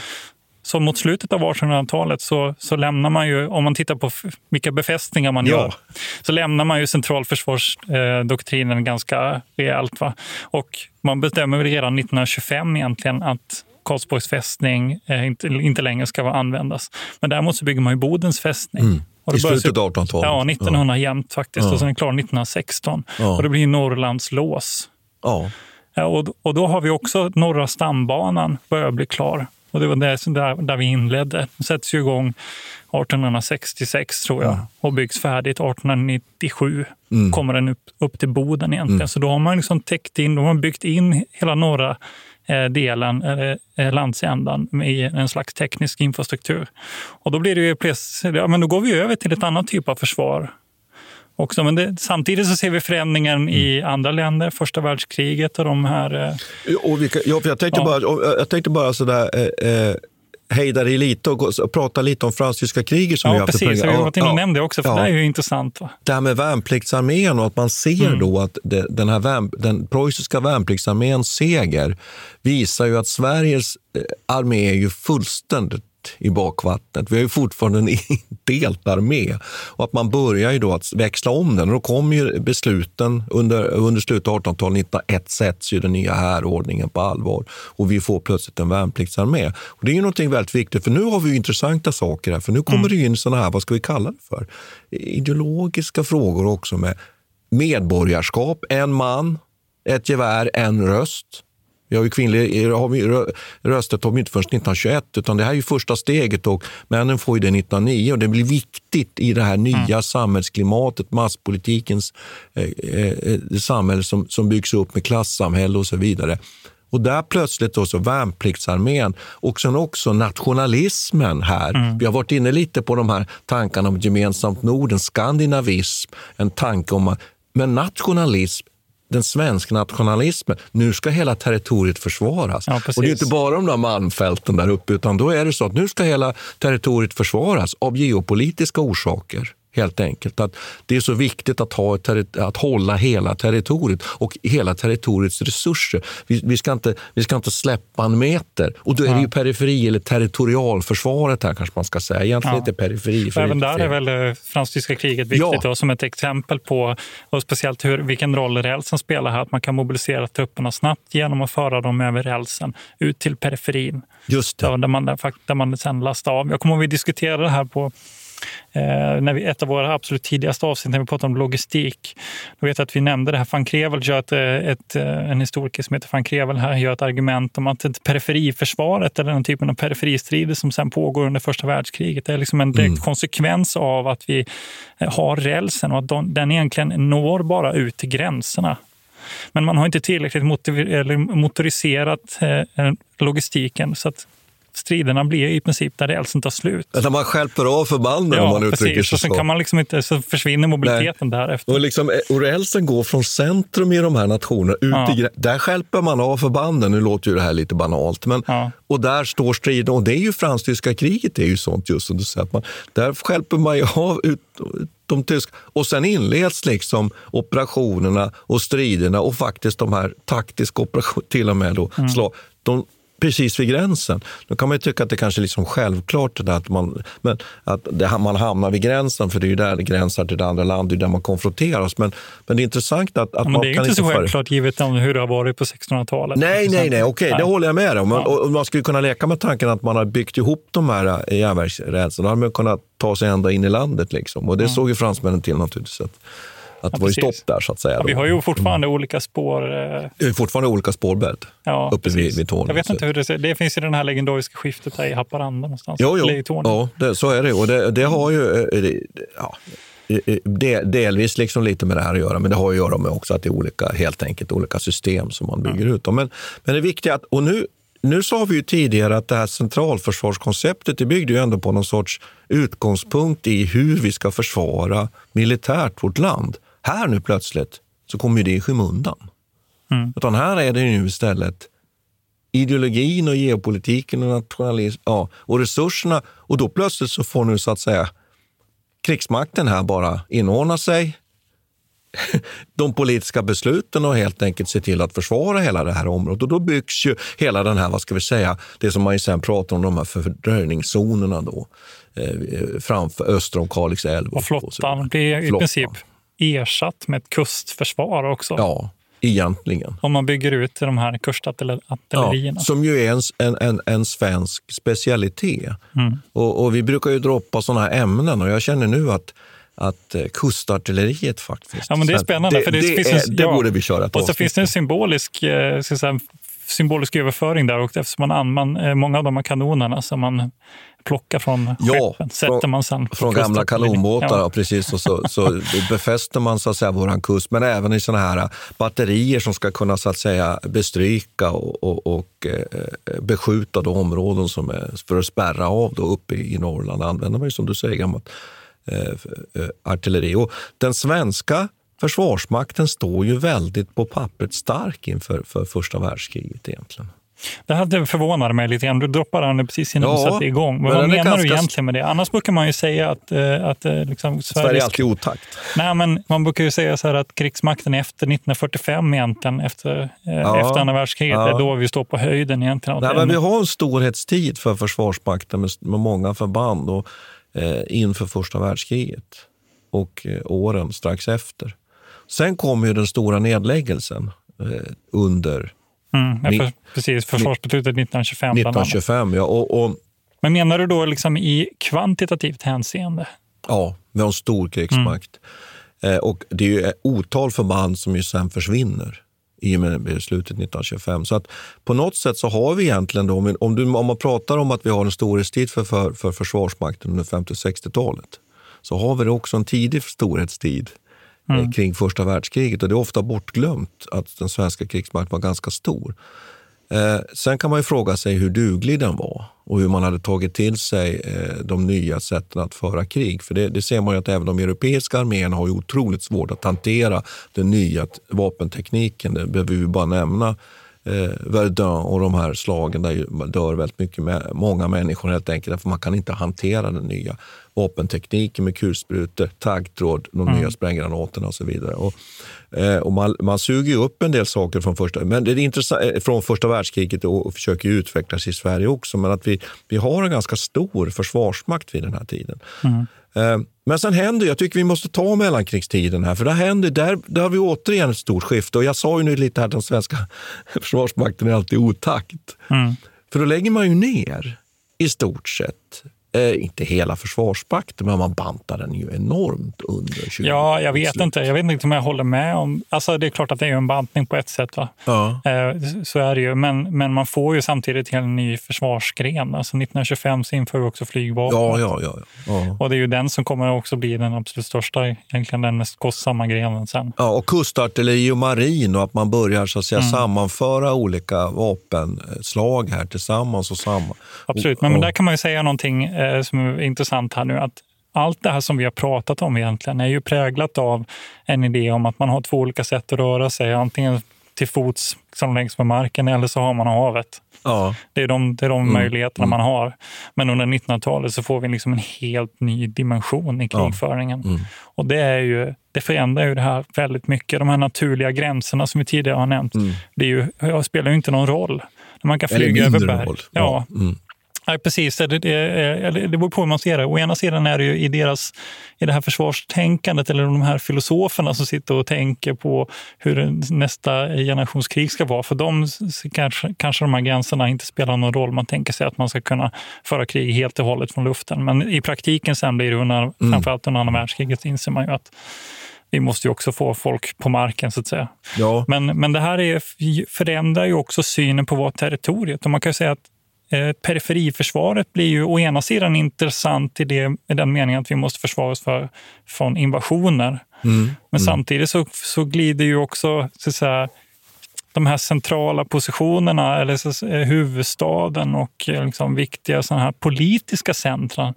Så mot slutet av 1800-talet så, så lämnar man ju, om man tittar på vilka befästningar man Ja. gör, så lämnar man ju centralförsvarsdoktrinen ganska rejält. Va? Och man bestämmer redan 1925 egentligen att Karlsborgs fästning eh, inte, inte längre ska användas. Men däremot så bygger man ju Bodens fästning. Mm. I slutet av 1800-talet. Ja, 1900 jämt faktiskt. Ja. Och sen är klar 1916. Ja. Och det blir Norrlands lås. Ja. Ja, och, och då har vi också Norra stambanan börjar bli klar. Och det var där, där vi inledde. Den sätts ju igång 1866 tror jag och byggs färdigt 1897. Mm. Kommer den upp, upp till Boden egentligen. Mm. Så då har man liksom täckt in, då har man byggt in hela norra delen, eller eh, landsändan, i en slags teknisk infrastruktur. Och då blir det ju ja, men då går vi över till ett annat typ av försvar. Också, men det, samtidigt så ser vi förändringen Mm. i andra länder, första världskriget och de här eh, Och vilka, ja, jag tänkte Ja. bara, jag tänkte bara sådär, eh, eh, hejda dig lite och, gå, och prata lite om fransk-tyska kriget som vi Ja, haft i precis. Jag har varit inne och Ja, nämnt det också, för ja. det är ju intressant. Va? Det här med värnpliktsarmén och att man ser Mm. då att det, den, här värn, den preussiska värnpliktsarméns seger visar ju att Sveriges eh, armé är ju fullständigt i bakvattnet. Vi har ju fortfarande en indelt armé. Och att man börjar ju då att växla om den. Och då kommer ju besluten under, under slutet av 1800-talet, 1901 sätts ju den nya härordningen på allvar. Och vi får plötsligt en värnpliktsarmé. Och det är ju någonting väldigt viktigt, för nu har vi ju intressanta saker här. För nu kommer det ju in sådana här, vad ska vi kalla det för? Ideologiska frågor också med medborgarskap, en man, ett gevär, en röst. Vi har ju kvinnlig har vi, rö- rösträtt har vi inte förrän 1921, utan det här är ju första steget och männen får ju det 1909 och det blir viktigt i det här nya samhällsklimatet, masspolitikens eh, eh, samhälle som, som byggs upp med klassamhälle och så vidare. Och där plötsligt då så värnpliktsarmén och sen också nationalismen här. Vi har varit inne lite på de här tankarna om gemensamt Norden, skandinavism, en tanke om men nationalism den svenska nationalismen. Nu ska hela territoriet försvaras. Ja, och det är inte bara de där malmfälten där uppe, utan då är det så att nu ska hela territoriet försvaras av geopolitiska orsaker. Helt enkelt. Att det är så viktigt att, ha att hålla hela territoriet och hela territoriets resurser. Vi, vi, ska inte, vi ska inte släppa en meter. Och då är det ju periferi eller territorialförsvaret här kanske man ska säga. Egentligen Ja. inte periferi. för Även där fel. är väl eh, fransk-tyska kriget viktigt Ja. då, som ett exempel på och speciellt hur, vilken roll rälsen spelar här. Att man kan mobilisera trupperna snabbt genom att föra dem över rälsen ut till periferin. Just det. Där, man, där, man sen lastar av. Jag kommer ihåg att vi diskuterade det här på Eh, när vi, ett av våra absolut tidigaste avsnitt när vi pratade om logistik. Då vet jag att vi nämnde det här. Van Krevel gör ett, eh, ett, eh, en historiker som heter Van Krevel här gör ett argument om att ett periferiförsvaret eller den typen av periferistrider som sen pågår under första världskriget är liksom en direkt Mm. konsekvens av att vi eh, har rälsen och att de, den egentligen når bara ut till gränserna. Men man har inte tillräckligt eller motoriserat eh, logistiken så att striderna blir i princip där rälsen tar slut. När man stjälper av förbanden om man uttrycker precis. sig Och sen så. kan man liksom inte, så försvinner mobiliteten därefter. Och, liksom, eh, och rälsen går från centrum i de här nationerna ut Ja. i Där stjälper man av förbanden. Nu låter ju det här lite banalt. Men, Och där står striden. Och det är ju fransk-tyska kriget. Är ju sånt just som du säger. Man, där stjälper man ju av ut, de tyska. Och sen inleds liksom operationerna och striderna och faktiskt de här taktiska operationerna till och med. Då, Mm. slag, de, precis vid gränsen. Då kan man ju tycka att det kanske är liksom självklart det att, man, men att det, man hamnar vid gränsen, för det är ju där det gränsar till det andra landet, det är där man konfronteras. Men, men det är intressant att, att Ja, man det är inte så före- självklart givet om hur det har varit på 1600-talet. Nej, nej, nej, okej, det Nej. håller jag med om. Och, och man skulle kunna leka med tanken att man har byggt ihop de här eh, järnvägsrälsen. Då hade man kunnat ta sig ända in i landet. Liksom. Och det Mm. såg ju fransmännen till naturligtvis. Att, att Ja, det var ju stopp där så att säga. Ja, vi har ju fortfarande olika spår. eh, Det är fortfarande olika spårbädd Ja, uppe vid, vid Torneå. Jag vet inte hur det ser Det finns ju det här legendariska skiftet här i Haparanda någonstans. Jo, jo. Ja, det, så är det. Och det, det har ju eh, det, ja, eh, det, delvis liksom lite med det här att göra, men det har att göra med också att det är olika, helt enkelt olika system som man bygger ut. Men, men det viktiga att, och nu, nu sa vi ju tidigare att det här centralförsvarskonceptet det byggde ju ändå på någon sorts utgångspunkt i hur vi ska försvara militärt vårt land. Här nu plötsligt så kommer det i skymundan. Mm. Utan här är det nu istället ideologin och geopolitiken och nationalism ja, och resurserna. Och då plötsligt så får nu så att säga krigsmakten här bara inordna sig de politiska besluten och helt enkelt se till att försvara hela det här området. Och då byggs ju hela den här, vad ska vi säga, det som man ju sen pratar om, de här fördröjningszonerna då, eh, framför öster om Kalix älv. Och flottan blir i princip ersatt med ett kustförsvar också. Ja, egentligen. Om man bygger ut de här kustartillerierna. Ja, som ju är en, en, en svensk specialitet. Mm. Och, och, vi brukar ju droppa sådana här ämnen och jag känner nu att att eh, kustartilleriet faktiskt... Ja, men det är spännande. Det, för det, det, finns är, en, det ja, borde vi köra ett Och så finns det en symbolisk, eh, säga, symbolisk överföring där. Och eftersom man, man, eh, många av de här kanonerna som man plockar från ja, skeppen sätter man sen Från gamla kanonbåtar, ja. precis. Och så, så befäster man så att säga våran kust, men även i såna här batterier som ska kunna så att säga bestryka och, och, och eh, beskjuta de områden som är för att spärra av då uppe i Norrland. använder man ju som du säger gammalt Eh, eh, artilleri. Och den svenska försvarsmakten står ju väldigt på pappret stark inför för första världskriget egentligen. Det här förvånar mig lite grann. Du droppade den precis innan ja, du satte igång. Men vad menar ganska... du egentligen med det? Annars brukar man ju säga att... Eh, att liksom, Sverige är alltid otakt. Nej, men man brukar ju säga så att krigsmakten efter 1945 egentligen, efter, ja, efter andra världskriget, ja. är då vi står på höjden egentligen. Nej, men vi har en storhetstid för Försvarsmakten med, med många förband. Och eh, inför första världskriget och eh, åren strax efter. Sen kom ju den stora nedläggelsen eh, under... Mm, för, precis, försvarsbeslutet 1925. 1925, ja. Och, och, Men menar du då liksom i kvantitativt hänseende? Ja, vi har en stor krigsmakt. Mm. Eh, och det är ju otal förband som ju sen försvinner i och med beslutet 1925. Så att på något sätt så har vi egentligen, då, om, du, om man pratar om att vi har en storhetstid för, för, för Försvarsmakten under 50 och 60-talet, så har vi också en tidig storhetstid mm. Eh, kring första världskriget. Och det är ofta bortglömt att den svenska krigsmakten var ganska stor. Eh, sen kan man ju fråga sig hur duglig den var och hur man hade tagit till sig eh, de nya sätten att föra krig. För det, det ser man ju att även de europeiska arméerna har ju otroligt svårt att hantera den nya vapentekniken. Det behöver vi bara nämna eh, Verdun och de här slagen där dör väldigt mycket, många människor helt enkelt för man kan inte hantera den nya vapentekniken med kulsprutor, taggtråd, de mm. nya spränggranaterna och så vidare. Och, eh, och man, man suger upp en del saker från första, men det är intressant, eh, från första världskriget och, och försöker utvecklas i Sverige också. Men att vi, vi har en ganska stor försvarsmakt vid den här tiden. Mm. Eh, men sen händer, jag tycker vi måste ta mellankrigstiden här, för det händer, där, där har vi återigen ett stort skifte. Och jag sa ju nu lite här att den svenska försvarsmakten är alltid otakt. Mm. För då lägger man ju ner i stort sett Eh, inte hela Försvarsmakten, men man bantar den ju enormt under 20 Ja, jag vet inte. Jag vet inte om jag håller med om... Alltså, det är klart att det är en bantning på ett sätt. Va? Ja. Eh, så är det ju. Men, men man får ju samtidigt en ny försvarsgren. Alltså 1925 så inför vi också flygvapnet. Ja, ja, ja, ja, Och det är ju den som kommer också bli den absolut största, egentligen den mest kostsamma grenen sen. Ja, och kustartilleri och marin och att man börjar så att säga, mm. sammanföra olika vapenslag här tillsammans. och samma. Absolut, men, men där kan man ju säga någonting eh, som är intressant här nu, att allt det här som vi har pratat om egentligen är ju präglat av en idé om att man har två olika sätt att röra sig. Antingen till fots som längs med marken eller så har man havet. Ja. Det är de, det är de mm. möjligheterna mm. man har. Men under 1900-talet så får vi liksom en helt ny dimension i krigföringen. Ja. Mm. Och det, är ju, det förändrar ju det här väldigt mycket. De här naturliga gränserna som vi tidigare har nämnt, mm. det är ju, spelar ju inte någon roll. Man kan flyga över berg. Roll. Ja. Ja. Nej, precis. Det, det, det beror på hur man ser det. Å ena sidan är det ju i, deras, i det här försvarstänkandet eller de här filosoferna som sitter och tänker på hur nästa generations krig ska vara. För dem kanske, kanske de här gränserna inte spelar någon roll. Man tänker sig att man ska kunna föra krig helt och hållet från luften. Men i praktiken sen blir det under, mm. framförallt under andra världskriget, inser man ju att vi måste ju också få folk på marken så att säga. Ja. Men, men det här är, förändrar ju också synen på vårt territoriet. Och man kan säga att Eh, periferiförsvaret blir ju å ena sidan intressant i, det, i den meningen att vi måste försvara oss för, från invasioner. Mm. Men mm. samtidigt så, så glider ju också så säga, de här centrala positionerna, eller så, eh, huvudstaden och eh, liksom viktiga såna här politiska centra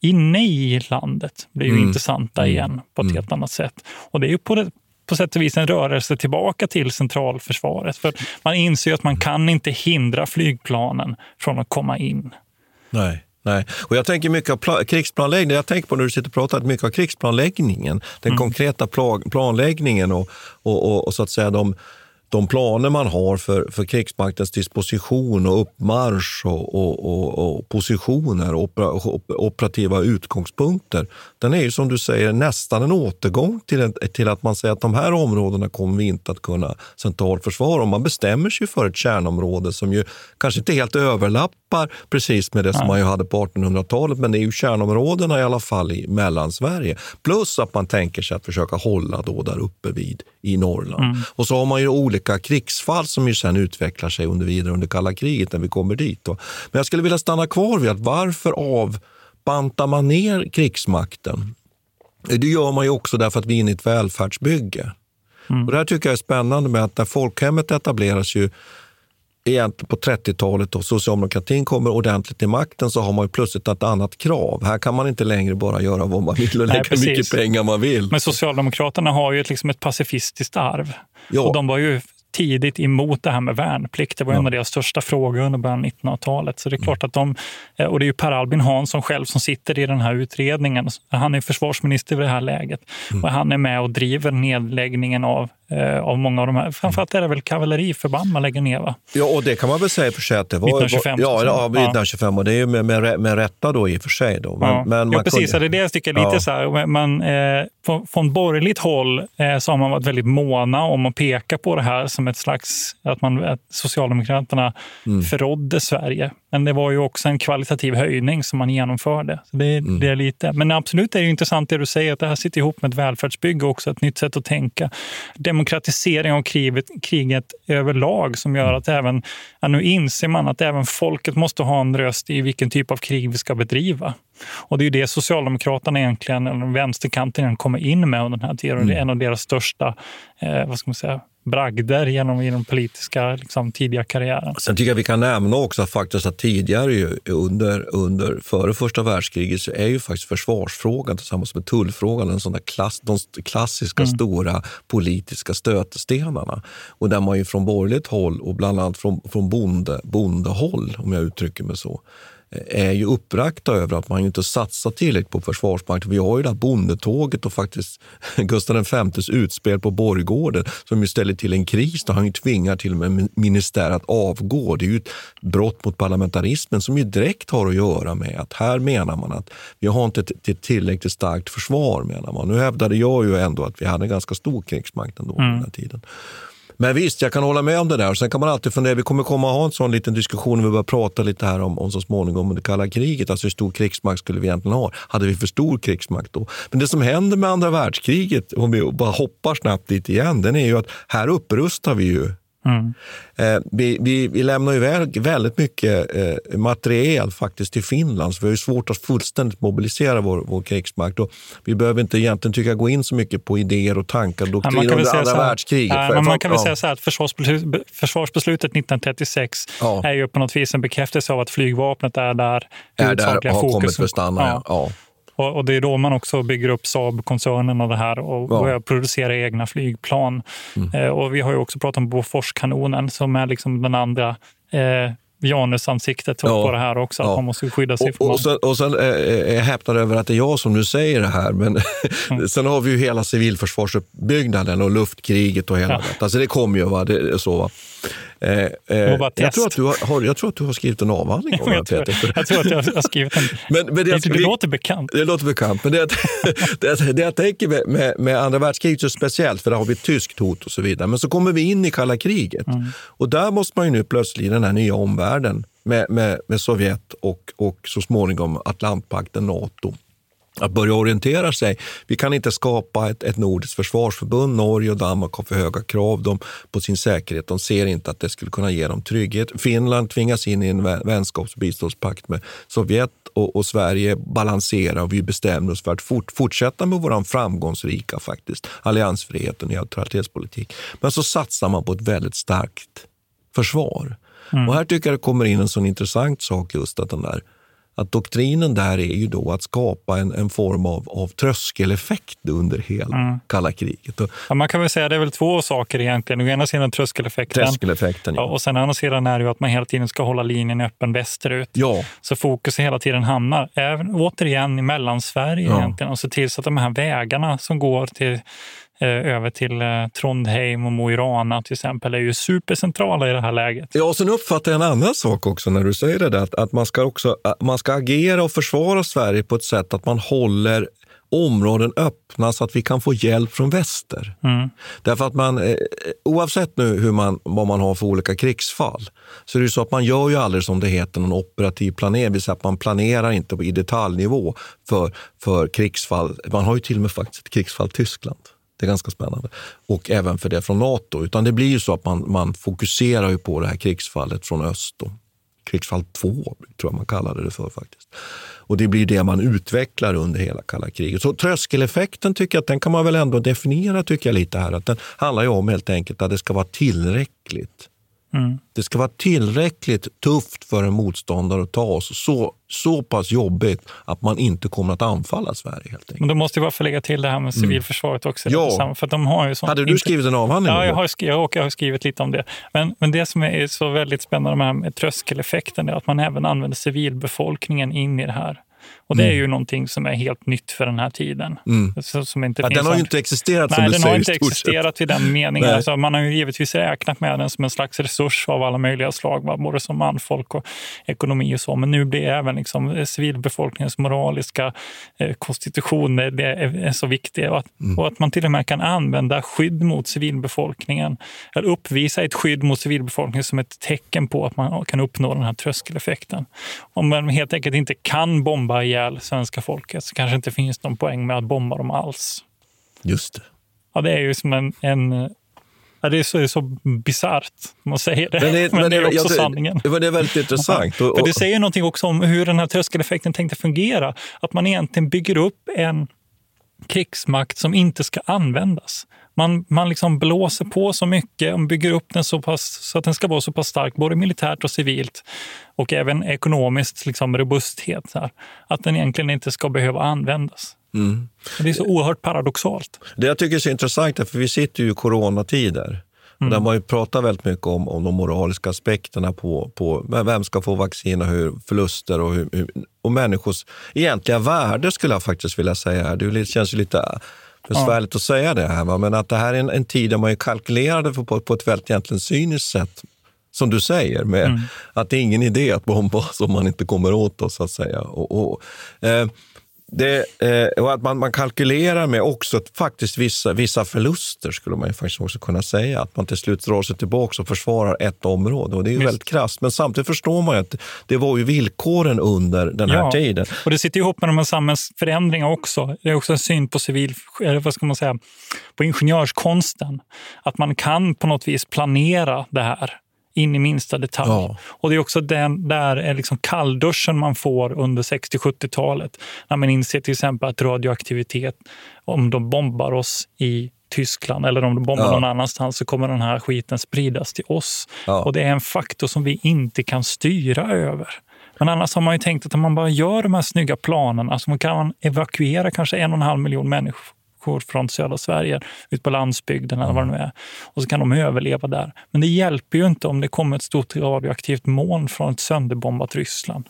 inne i landet blir ju mm. intressanta mm. igen på ett mm. helt annat sätt. Och det är ju på, på sätt och vis en rörelse tillbaka till centralförsvaret. För man inser att man kan inte hindra flygplanen från att komma in. Nej. Nej. Och jag tänker mycket på krigsplanläggning. Jag tänker på när du sitter och pratar mycket av krigsplanläggningen. Den mm. konkreta planläggningen och, och, och, och, så att säga de de planer man har för, för krigsmaktens disposition och uppmarsch och, och, och, och positioner och opera, operativa utgångspunkter, den är ju som du säger nästan en återgång till, en, till att man säger att de här områdena kommer vi inte att kunna. Och man bestämmer sig för ett kärnområde som ju kanske inte helt överlappar precis med det som man ju hade på 1800-talet, men det är ju kärnområdena i alla fall i Mellansverige. Plus att man tänker sig att försöka hålla då där uppe vid i Norrland. Mm. Och så har man ju olika krigsfall som ju sen utvecklar sig under vidare under kalla kriget när vi kommer dit. Men jag skulle vilja stanna kvar vid att varför avbantar man ner krigsmakten? Det gör man ju också därför att vi är inne i ett välfärdsbygge. Mm. Och det här tycker jag är spännande med att när folkhemmet etableras ju egentligen på 30-talet och socialdemokratin kommer ordentligt till makten så har man plötsligt ett annat krav. Här kan man inte längre bara göra vad man vill och lägga hur mycket pengar man vill. Men Socialdemokraterna har ju ett, liksom ett pacifistiskt arv. Ja. Och de var ju tidigt emot det här med värnplikt. Det var ja. en av deras största frågor under början av 1900-talet. Så det är mm. klart att de, eh, och det är ju Per Albin Hansson själv som sitter i den här utredningen. Han är försvarsminister i det här läget mm. och han är med och driver nedläggningen av av många av de här. Framförallt är det väl kavalleriförband man lägger ner? Va? Ja, och det kan man väl säga för sig att det var... 1925. ja, ja, 1925 och det är ju med, med, med rätta då i och för sig. Då. Men, ja. men ja, precis. Kunde... Det är det jag tycker lite ja. så här. Man, eh, från, från borgerligt håll eh, så har man varit väldigt måna om att peka på det här som ett slags... Att, man, att Socialdemokraterna mm. förrådde Sverige. Men det var ju också en kvalitativ höjning som man genomförde. Så det, mm. det är lite. Men absolut är det intressant det du säger, att det här sitter ihop med ett välfärdsbygge också, ett nytt sätt att tänka. Demokratisering av kriget, kriget överlag som gör att även, ja, nu inser man att även folket måste ha en röst i vilken typ av krig vi ska bedriva. Och det är ju det Socialdemokraterna egentligen, eller vänsterkanten, kommer in med under den här tiden. Mm. Det är en av deras största eh, vad ska man säga, bragder genom den politiska liksom, tidiga karriären. Sen tycker jag vi kan nämna också faktiskt att tidigare, ju, under, under, före första världskriget, så är ju faktiskt försvarsfrågan tillsammans med tullfrågan en sån klass, de klassiska mm. stora politiska stötestenarna. Och där man ju från borgerligt håll och bland annat från, från bonde, bondehåll, om jag uttrycker mig så, är ju uppbragta över att man inte satsar tillräckligt på Försvarsmakten. Vi har ju det här bondetåget och faktiskt Gustav Vs utspel på Borggården som ju ställer till en kris. Då han ju tvingar till och med ministär att avgå. Det är ju ett brott mot parlamentarismen som ju direkt har att göra med att här menar man att vi har inte ett, tillräckligt starkt försvar. menar man. Nu hävdade jag ju ändå att vi hade en ganska stor krigsmakt ändå mm. den tiden. Men visst, jag kan hålla med om det där. Sen kan man alltid fundera, vi kommer komma att ha en sån liten diskussion när vi börjar prata lite här om, om så småningom om det kalla kriget. Alltså hur stor krigsmakt skulle vi egentligen ha? Hade vi för stor krigsmakt då? Men det som händer med andra världskriget, om vi bara hoppar snabbt dit igen, den är ju att här upprustar vi ju Mm. Eh, vi, vi, vi, lämnar ju väldigt mycket eh, materiel faktiskt till Finland, så vi har ju svårt att fullständigt mobilisera vår, vår krigsmakt. Och vi behöver inte egentligen tycka gå in så mycket på idéer och tankar, doktrin ja, under andra världskriget. Ja, man kan väl ja. säga så här att försvarsbeslutet, försvarsbeslutet 1936 ja. är ju på något vis en bekräftelse av att flygvapnet är där. Är där och har fokus. kommit för att stanna. Ja. Och, och, det är då man också bygger upp Saab-koncernen och det här och ja. börjar producera egna flygplan. Mm. Eh, och vi har ju också pratat om Boforskanonen som är liksom den andra eh, Janusansiktet ja. på det här också, ja. att man måste skydda sig. Och, och, sen, och sen eh, är jag häpnad över att det är jag som nu säger det här, men mm. sen har vi ju hela civilförsvarsuppbyggnaden och luftkriget och hela ja. det. Alltså det kommer ju, va? Det, så, va? Eh, eh, jag, tror att du har, jag tror att du har skrivit en avhandling om det, Peter. Jag tror att jag har skrivit en. men, men det, det, det låter bekant. Det låter bekant. Men det, det, det jag tänker med, med, med andra världskriget så speciellt, för där har vi ett tyskt hot och så vidare. Men så kommer vi in i kalla kriget. Mm. Och där måste man ju nu plötsligt i den här nya omvärlden med, med, med Sovjet och, och så småningom Atlantpakten, Nato att börja orientera sig. Vi kan inte skapa ett, ett nordiskt försvarsförbund. Norge och Danmark har för höga krav de, på sin säkerhet. De ser inte att det skulle kunna ge dem trygghet. Finland tvingas in i en vänskaps och biståndspakt med Sovjet och, och, Sverige balanserar och vi bestämmer oss för att fort, fortsätta med vår framgångsrika faktiskt, alliansfrihet och neutralitetspolitik. Men så satsar man på ett väldigt starkt försvar. Mm. Och här tycker jag det kommer in en sån intressant sak just att den där att doktrinen där är ju då att skapa en, en form av, av tröskeleffekt under hela Mm. kalla kriget. Ja, man kan väl säga att det är väl två saker egentligen. Å ena sidan tröskeleffekten. tröskeleffekten, Ja, och sen å andra sidan är det ju att man hela tiden ska hålla linjen öppen västerut. Ja, Så fokus hela tiden hamnar även, återigen i Mellansverige Ja. egentligen och se till så att de här vägarna som går till, över till eh, Trondheim och Mo i Rana till exempel är ju supercentrala i det här läget. Ja, och sen uppfattar jag en annan sak också när du säger det där, att, att man, ska också, man ska agera och försvara Sverige på ett sätt att man håller områden öppna så att vi kan få hjälp från väster. Mm. Därför att man, eh, oavsett nu hur man, vad man har för olika krigsfall, så är det ju så att man gör ju aldrig som det heter någon operativ planering, det att man planerar inte i detaljnivå för, för krigsfall. Man har ju till och med faktiskt ett krigsfall Tyskland. Det är ganska spännande. Och även för det från Nato. Utan det blir ju så att man, man fokuserar ju på det här krigsfallet från öst. Då. Krigsfall 2 tror jag man kallade det för faktiskt. Och det blir det man utvecklar under hela kalla kriget. Så tröskeleffekten tycker jag att den kan man väl ändå definiera tycker jag lite här. Att den handlar ju om helt enkelt att det ska vara tillräckligt. Mm. Det ska vara tillräckligt tufft för en motståndare att ta oss. Så, så pass jobbigt att man inte kommer att anfalla Sverige helt enkelt. Men då måste vi bara få lägga till det här med civilförsvaret också. Ja. För de har ju sånt, Hade du skrivit en avhandling Ja, jag har, skri- jag, jag har skrivit lite om det. Men, men det som är så väldigt spännande med tröskeleffekten är att man även använder civilbefolkningen in i det här. Och det är Mm. ju någonting som är helt nytt för den här tiden. Mm. Så, som inte Ja, finns den har ju inte existerat som Nej, du den säger har inte existerat i den meningen. Alltså, man har ju givetvis räknat med den som en slags resurs av alla möjliga slag, va? både som manfolk och ekonomi och så. Men nu blir även liksom civilbefolkningens moraliska eh, konstitution det det är, är så viktig. Och att, Mm. och att man till och med kan använda skydd mot civilbefolkningen, eller uppvisa ett skydd mot civilbefolkningen som ett tecken på att man kan uppnå den här tröskeleffekten. Om man helt enkelt inte kan bomba ihjäl svenska folket så kanske inte finns någon poäng med att bomba dem alls. Just det. Ja, det är ju som en... en ja, det är så, det så bisarrt, om man säger det. Men det, är också jag- sanningen. Det, det är väldigt intressant. Och, För det säger någonting också om hur den här tröskeleffekten tänkte fungera. Att man egentligen bygger upp en krigsmakt som inte ska användas. Man, man liksom blåser på så mycket och bygger upp den så, pass, så att den ska vara så pass stark, både militärt och civilt och även ekonomiskt liksom robusthet. Så här, att den egentligen inte ska behöva användas. mm. Det är så oerhört paradoxalt. Det jag tycker är så intressant är för vi sitter ju i coronatider. Och där man ju pratar väldigt mycket om, om de moraliska aspekterna på, på vem ska få vaccin och hur förluster och, hur, och människors egentliga värde skulle jag faktiskt vilja säga. Det känns ju lite besvärligt att säga det här, va? men att det här är en, en tid där man kalkylerade på, på ett väldigt egentligen cyniskt sätt. Som du säger, med Mm. att det är ingen idé att bomba oss om man inte kommer åt oss. att säga. Och, och, eh, det, eh, och att man, man kalkylerar med också att faktiskt vissa, vissa förluster, skulle man ju faktiskt också kunna säga. Att man till slut drar sig tillbaka och försvarar ett område. Och det är ju Visst. väldigt krasst. Men samtidigt förstår man att det var ju villkoren under den här Ja. tiden. Och det sitter ihop med de här samhällsförändringarna också. Det är också en syn på civil, eller vad ska man säga, på ingenjörskonsten. Att man kan på något vis planera det här in i minsta detalj. Ja. Och det är också den där är liksom kallduschen man får under 60-70-talet. När man inser till exempel att radioaktivitet, om de bombar oss i Tyskland eller om de bombar Ja. någon annanstans så kommer den här skiten spridas till oss. Ja. Och det är en faktor som vi inte kan styra över. Men annars har man ju tänkt att om man bara gör de här snygga planerna så kan man evakuera kanske en och en halv miljon människor från södra Sverige ut på landsbygden eller vad det nu är. Och så kan de överleva där. Men det hjälper ju inte om det kommer ett stort radioaktivt moln från ett sönderbombat Ryssland.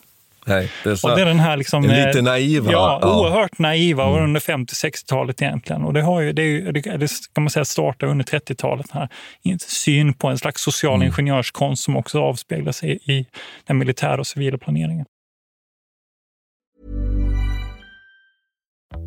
Nej, det är så, Och det är den här liksom, lite eh, naiva. Ja, ja. oerhört naiva och under 50-60-talet egentligen. Och det, har ju, det, är ju, det, ska man säga starta under 30-talet. här En syn på en slags social Mm. ingenjörskonst som också avspeglar sig i den militära och civila planeringen.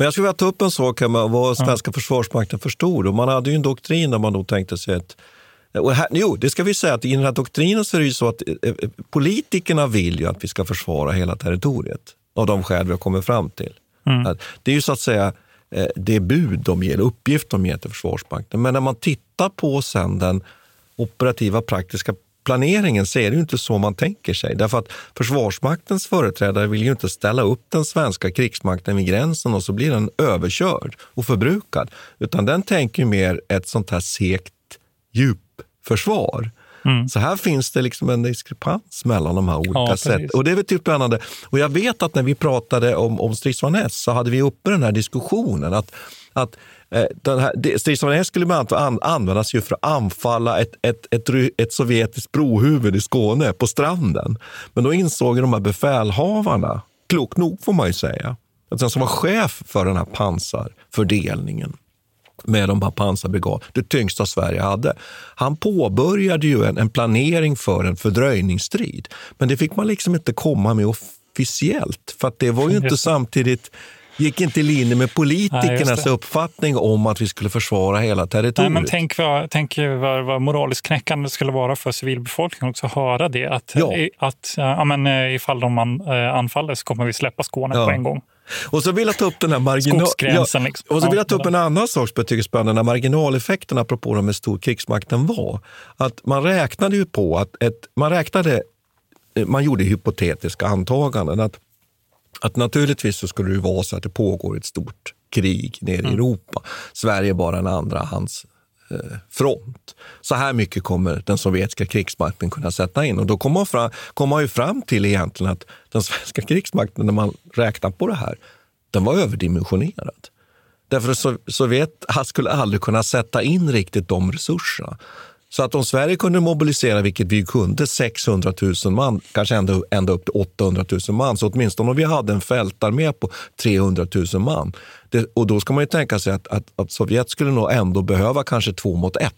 Men jag skulle vilja ta upp en sak här med vad svenska försvarsmakten förstod. Och man hade ju en doktrin där man då tänkte sig att och här, jo, det ska vi säga att i den här doktrinen så är det ju så att eh, eh, politikerna vill ju att vi ska försvara hela territoriet av de skäl vi har kommit fram till. Mm. Det är ju så att säga eh, det bud de ger, uppgift de ger till Försvarsmakten. Men när man tittar på sen den operativa praktiska planeringen så är det ju inte så man tänker sig. Därför att Försvarsmaktens företrädare vill ju inte ställa upp den svenska krigsmakten vid gränsen och så blir den överkörd och förbrukad. Utan den tänker mer ett sånt här segt djupförsvar. Mm. Så här finns det liksom en diskrepans mellan de här olika Ja, sätten. Och det är väl typ spännande. Och jag vet att när vi pratade om, om stridsvagn S så hade vi uppe den här diskussionen. att, att eh, den här, det- Stridsvagn S skulle bland annat an, användas ju för att anfalla ett, ett, ett, ett sovjetiskt brohuvud i Skåne på stranden. Men då insåg de här befälhavarna, klokt nog får man ju säga, att den som var chef för den här pansarfördelningen med de här pansarbrigad, det tyngsta Sverige hade. Han påbörjade ju en, en planering för en fördröjningsstrid. Men det fick man liksom inte komma med officiellt, för det var ju inte samtidigt gick inte i linje med Nej, politikernas det. uppfattning om att vi skulle försvara hela territoriet. Nej, men tänk, vad, tänk vad, vad moraliskt knäckande det skulle vara för civilbefolkningen också att höra det. Att, Ja. att ja, men, eh, ifall de eh, anfaller så kommer vi släppa Skåne Ja. på en gång. Och så vill jag ta upp den här marginal... Skogsgränsen, liksom. Och så vill Ja, jag ta upp en annan sak som jag tycker är spännande. Marginaleffekten apropå hur stor krigsmakten var. Att man räknade ju på att ett, man räknade, man gjorde hypotetiska antaganden. Att, att naturligtvis så skulle det vara så att det pågår ett stort krig nere i Europa. Sverige är bara en andrahands eh, front. Så här mycket kommer den sovjetiska krigsmakten kunna sätta in. Och då kom man, fram, kom man ju fram till egentligen att den svenska krigsmakten, när man räknar på det här, den var överdimensionerad. Därför att Sov- Sovjet skulle aldrig kunna sätta in riktigt de resurserna. Så att om Sverige kunde mobilisera, vilket vi kunde, 600 000 man, kanske ända, ända upp till 800 000 man, så åtminstone om vi hade en fältarmé på 300 000 man. Det, och då ska man ju tänka sig att, att, att Sovjet skulle nog ändå behöva kanske två mot ett.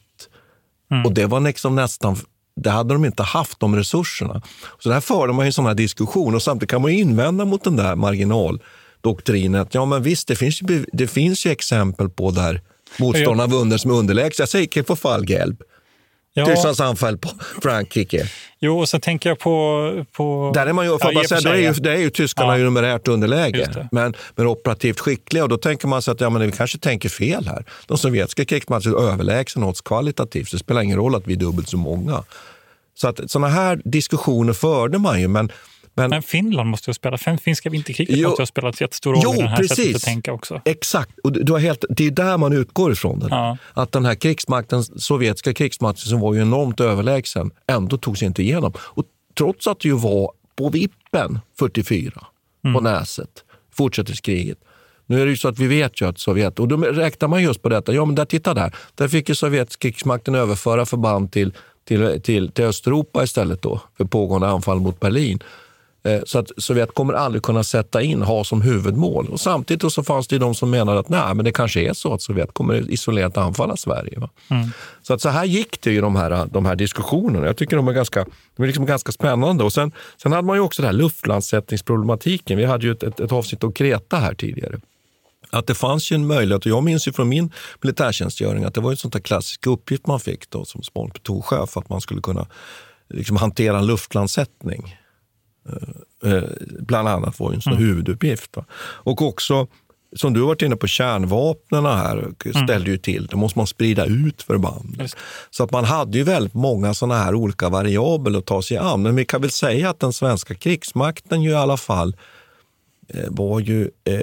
Och det var liksom nästan det hade de inte haft, de resurserna. Så där förde man ju en sån här diskussion och samtidigt kan man ju invända mot den där marginaldoktrinen. Att, ja, men visst, det finns, ju, det finns ju exempel på där motståndarna vunnit som underlägset. Jag säger Kefo Fallgelb. Ja. Tysklands anfall på Frankrike. Jo, och så tänker jag på... på Där är man ju, får Ja, för säga, då är ju, det är ju tyskarna Ja. numerärt underläge, men, men operativt skickliga. Och då tänker man sig att ja, men vi kanske tänker fel här. De sovjetiska krigsmakterna är överlägsna oss kvalitativt. Det spelar ingen roll att vi är dubbelt så många. Så att sådana här diskussioner förde man ju. Men, men, Men Finland måste ju spela, fin- finska vinterkriget Jo. måste ha spelat jättestor roll Jo, i det här sättet precis. att tänka också. Exakt, och du har helt, det är där man utgår ifrån. Det. Ja. Att den här krigsmakten, sovjetiska krigsmakten som var ju enormt överlägsen, ändå tog sig inte igenom. Och trots att det ju var på vippen 44, på näset, fortsättningskriget. Nu är det ju så att vi vet ju att Sovjet, och då räknar man just på detta, ja men där, titta där, där fick ju sovjetiska krigsmakten överföra förband till, till, till, till Östeuropa istället då, för pågående anfall mot Berlin. Eh, Så att Sovjet kommer aldrig kunna sätta in, ha som huvudmål. Och samtidigt så fanns det de som menade att nej, men det kanske är så att Sovjet kommer isolerat anfalla Sverige. Va? Så att så här gick det i de här, de här diskussionerna. Jag tycker de är ganska, de är liksom ganska spännande. Och sen, sen hade man ju också det här luftlandsättningsproblematiken. Vi hade ju ett, ett, ett avsnitt om Kreta här tidigare. Att det fanns ju en möjlighet, och jag minns ju från min militärtjänstgöring att det var en sån där klassisk uppgift man fick då som sponsorchef att man skulle kunna liksom hantera en luftlandsättning. Eh, eh, bland annat var ju en sån Mm. huvuduppgift. Va? Och också, som du har varit inne på, kärnvapnen här Mm. ställde ju till det. måste man sprida ut förband. Så att man hade ju väldigt många såna här olika variabler att ta sig an. Men vi kan väl säga att den svenska krigsmakten ju i alla fall eh, var ju eh,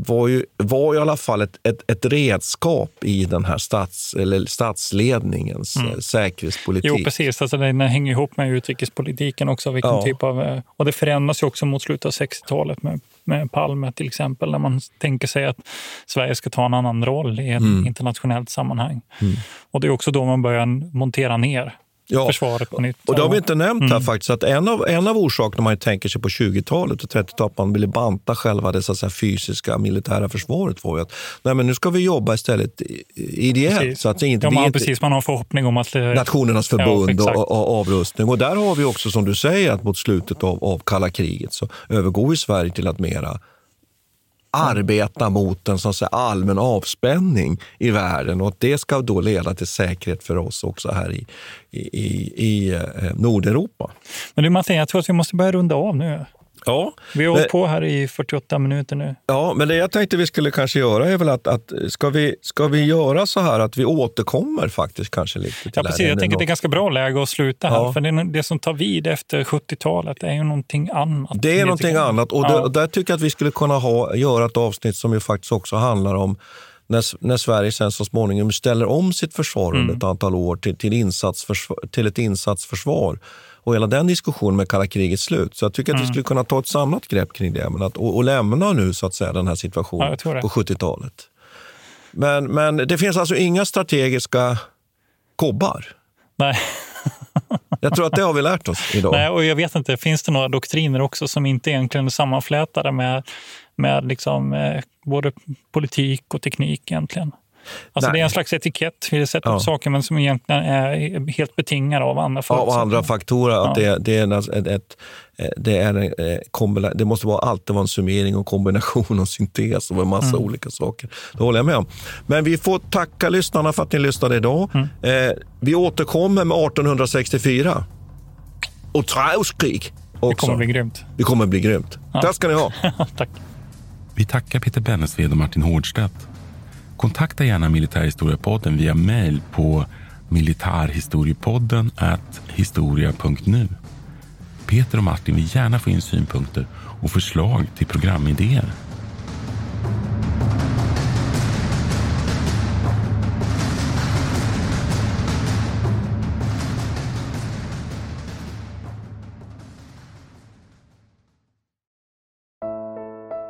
var ju, var i alla fall ett, ett, ett redskap i den här stats, eller statsledningens Mm. mm. säkerhetspolitik. Jo, precis. Alltså, den hänger ihop med utrikespolitiken också. Vilken Ja. typ av, eh, och det förändras ju också mot slutet av 60-talet med, med Palme till exempel. När man tänker sig att Sverige ska ta en annan roll i ett Mm. internationellt sammanhang. Mm. Och det är också då man börjar montera ner Ja. försvaret på nytt. Och det har vi inte nämnt här Mm. faktiskt, att en av, en av orsakerna man tänker sig på 20-talet och 30-talet, att man ville banta själva det så att säga, fysiska militära försvaret var ju att nej, men nu ska vi jobba istället ideellt. Precis. Så att det inte, ja, man, inte, precis, man har förhoppning om att... eh, Nationernas Ja, förbund exakt. och, och avrustning. Och där har vi också, som du säger, att mot slutet av, av kalla kriget så övergår ju Sverige till att mera arbeta mot en sån här allmän avspänning i världen och att det ska då leda till säkerhet för oss också här i, i, i, i Nordeuropa. Men du Martin, jag tror att vi måste börja runda av nu. Ja, Vi har hållit på här i 48 minuter nu. Ja, men det jag tänkte vi skulle kanske göra är väl att, att ska, vi, ska vi göra så här att vi återkommer faktiskt kanske lite till Ja, precis. Jag tänker att det är ganska bra läge att sluta här. Ja. För det, det som tar vid efter 70-talet är ju någonting annat. Det är någonting annat och, Ja. det, där tycker jag att vi skulle kunna ha, göra ett avsnitt som ju faktiskt också handlar om när, när Sverige sen så småningom ställer om sitt försvar under Mm. ett antal år till, till, insatsförsvar, till ett insatsförsvar och hela den diskussionen med kalla krigets slut. Så jag tycker att vi Mm. skulle kunna ta ett samlat grepp kring det men att, och, och lämna nu så att säga den här Ja, situationen det. på 70-talet. Men, men det finns alltså inga strategiska kobbar. Nej. Jag tror att det har vi lärt oss idag. Nej, och jag vet inte, finns det några doktriner också som inte egentligen är sammanflätade med, med liksom, eh, både politik och teknik egentligen? Alltså Nej. det är en slags etikett vid sätt Ja. på saker, men som egentligen är helt betingade av andra Ja, och andra faktorer. Att Ja. det, det, är en, ett, ett, det, är en, eh, kombina- det måste vara, alltid vara en summering och kombination och syntes och en massa Mm. olika saker. Det håller jag med om. Men vi får tacka lyssnarna för att ni lyssnade idag. Mm. Eh, vi återkommer med 1864 och träuskrig. Det kommer bli grymt. Det kommer bli grymt. Ja. Tack ska ni ha. Tack. Vi tackar Peter Bennesved och Martin Hårdstedt. Kontakta gärna Militärhistoriepodden via mejl på militarhistoriepodden historia.nu. Peter och Martin vill gärna få in synpunkter och förslag till programidéer.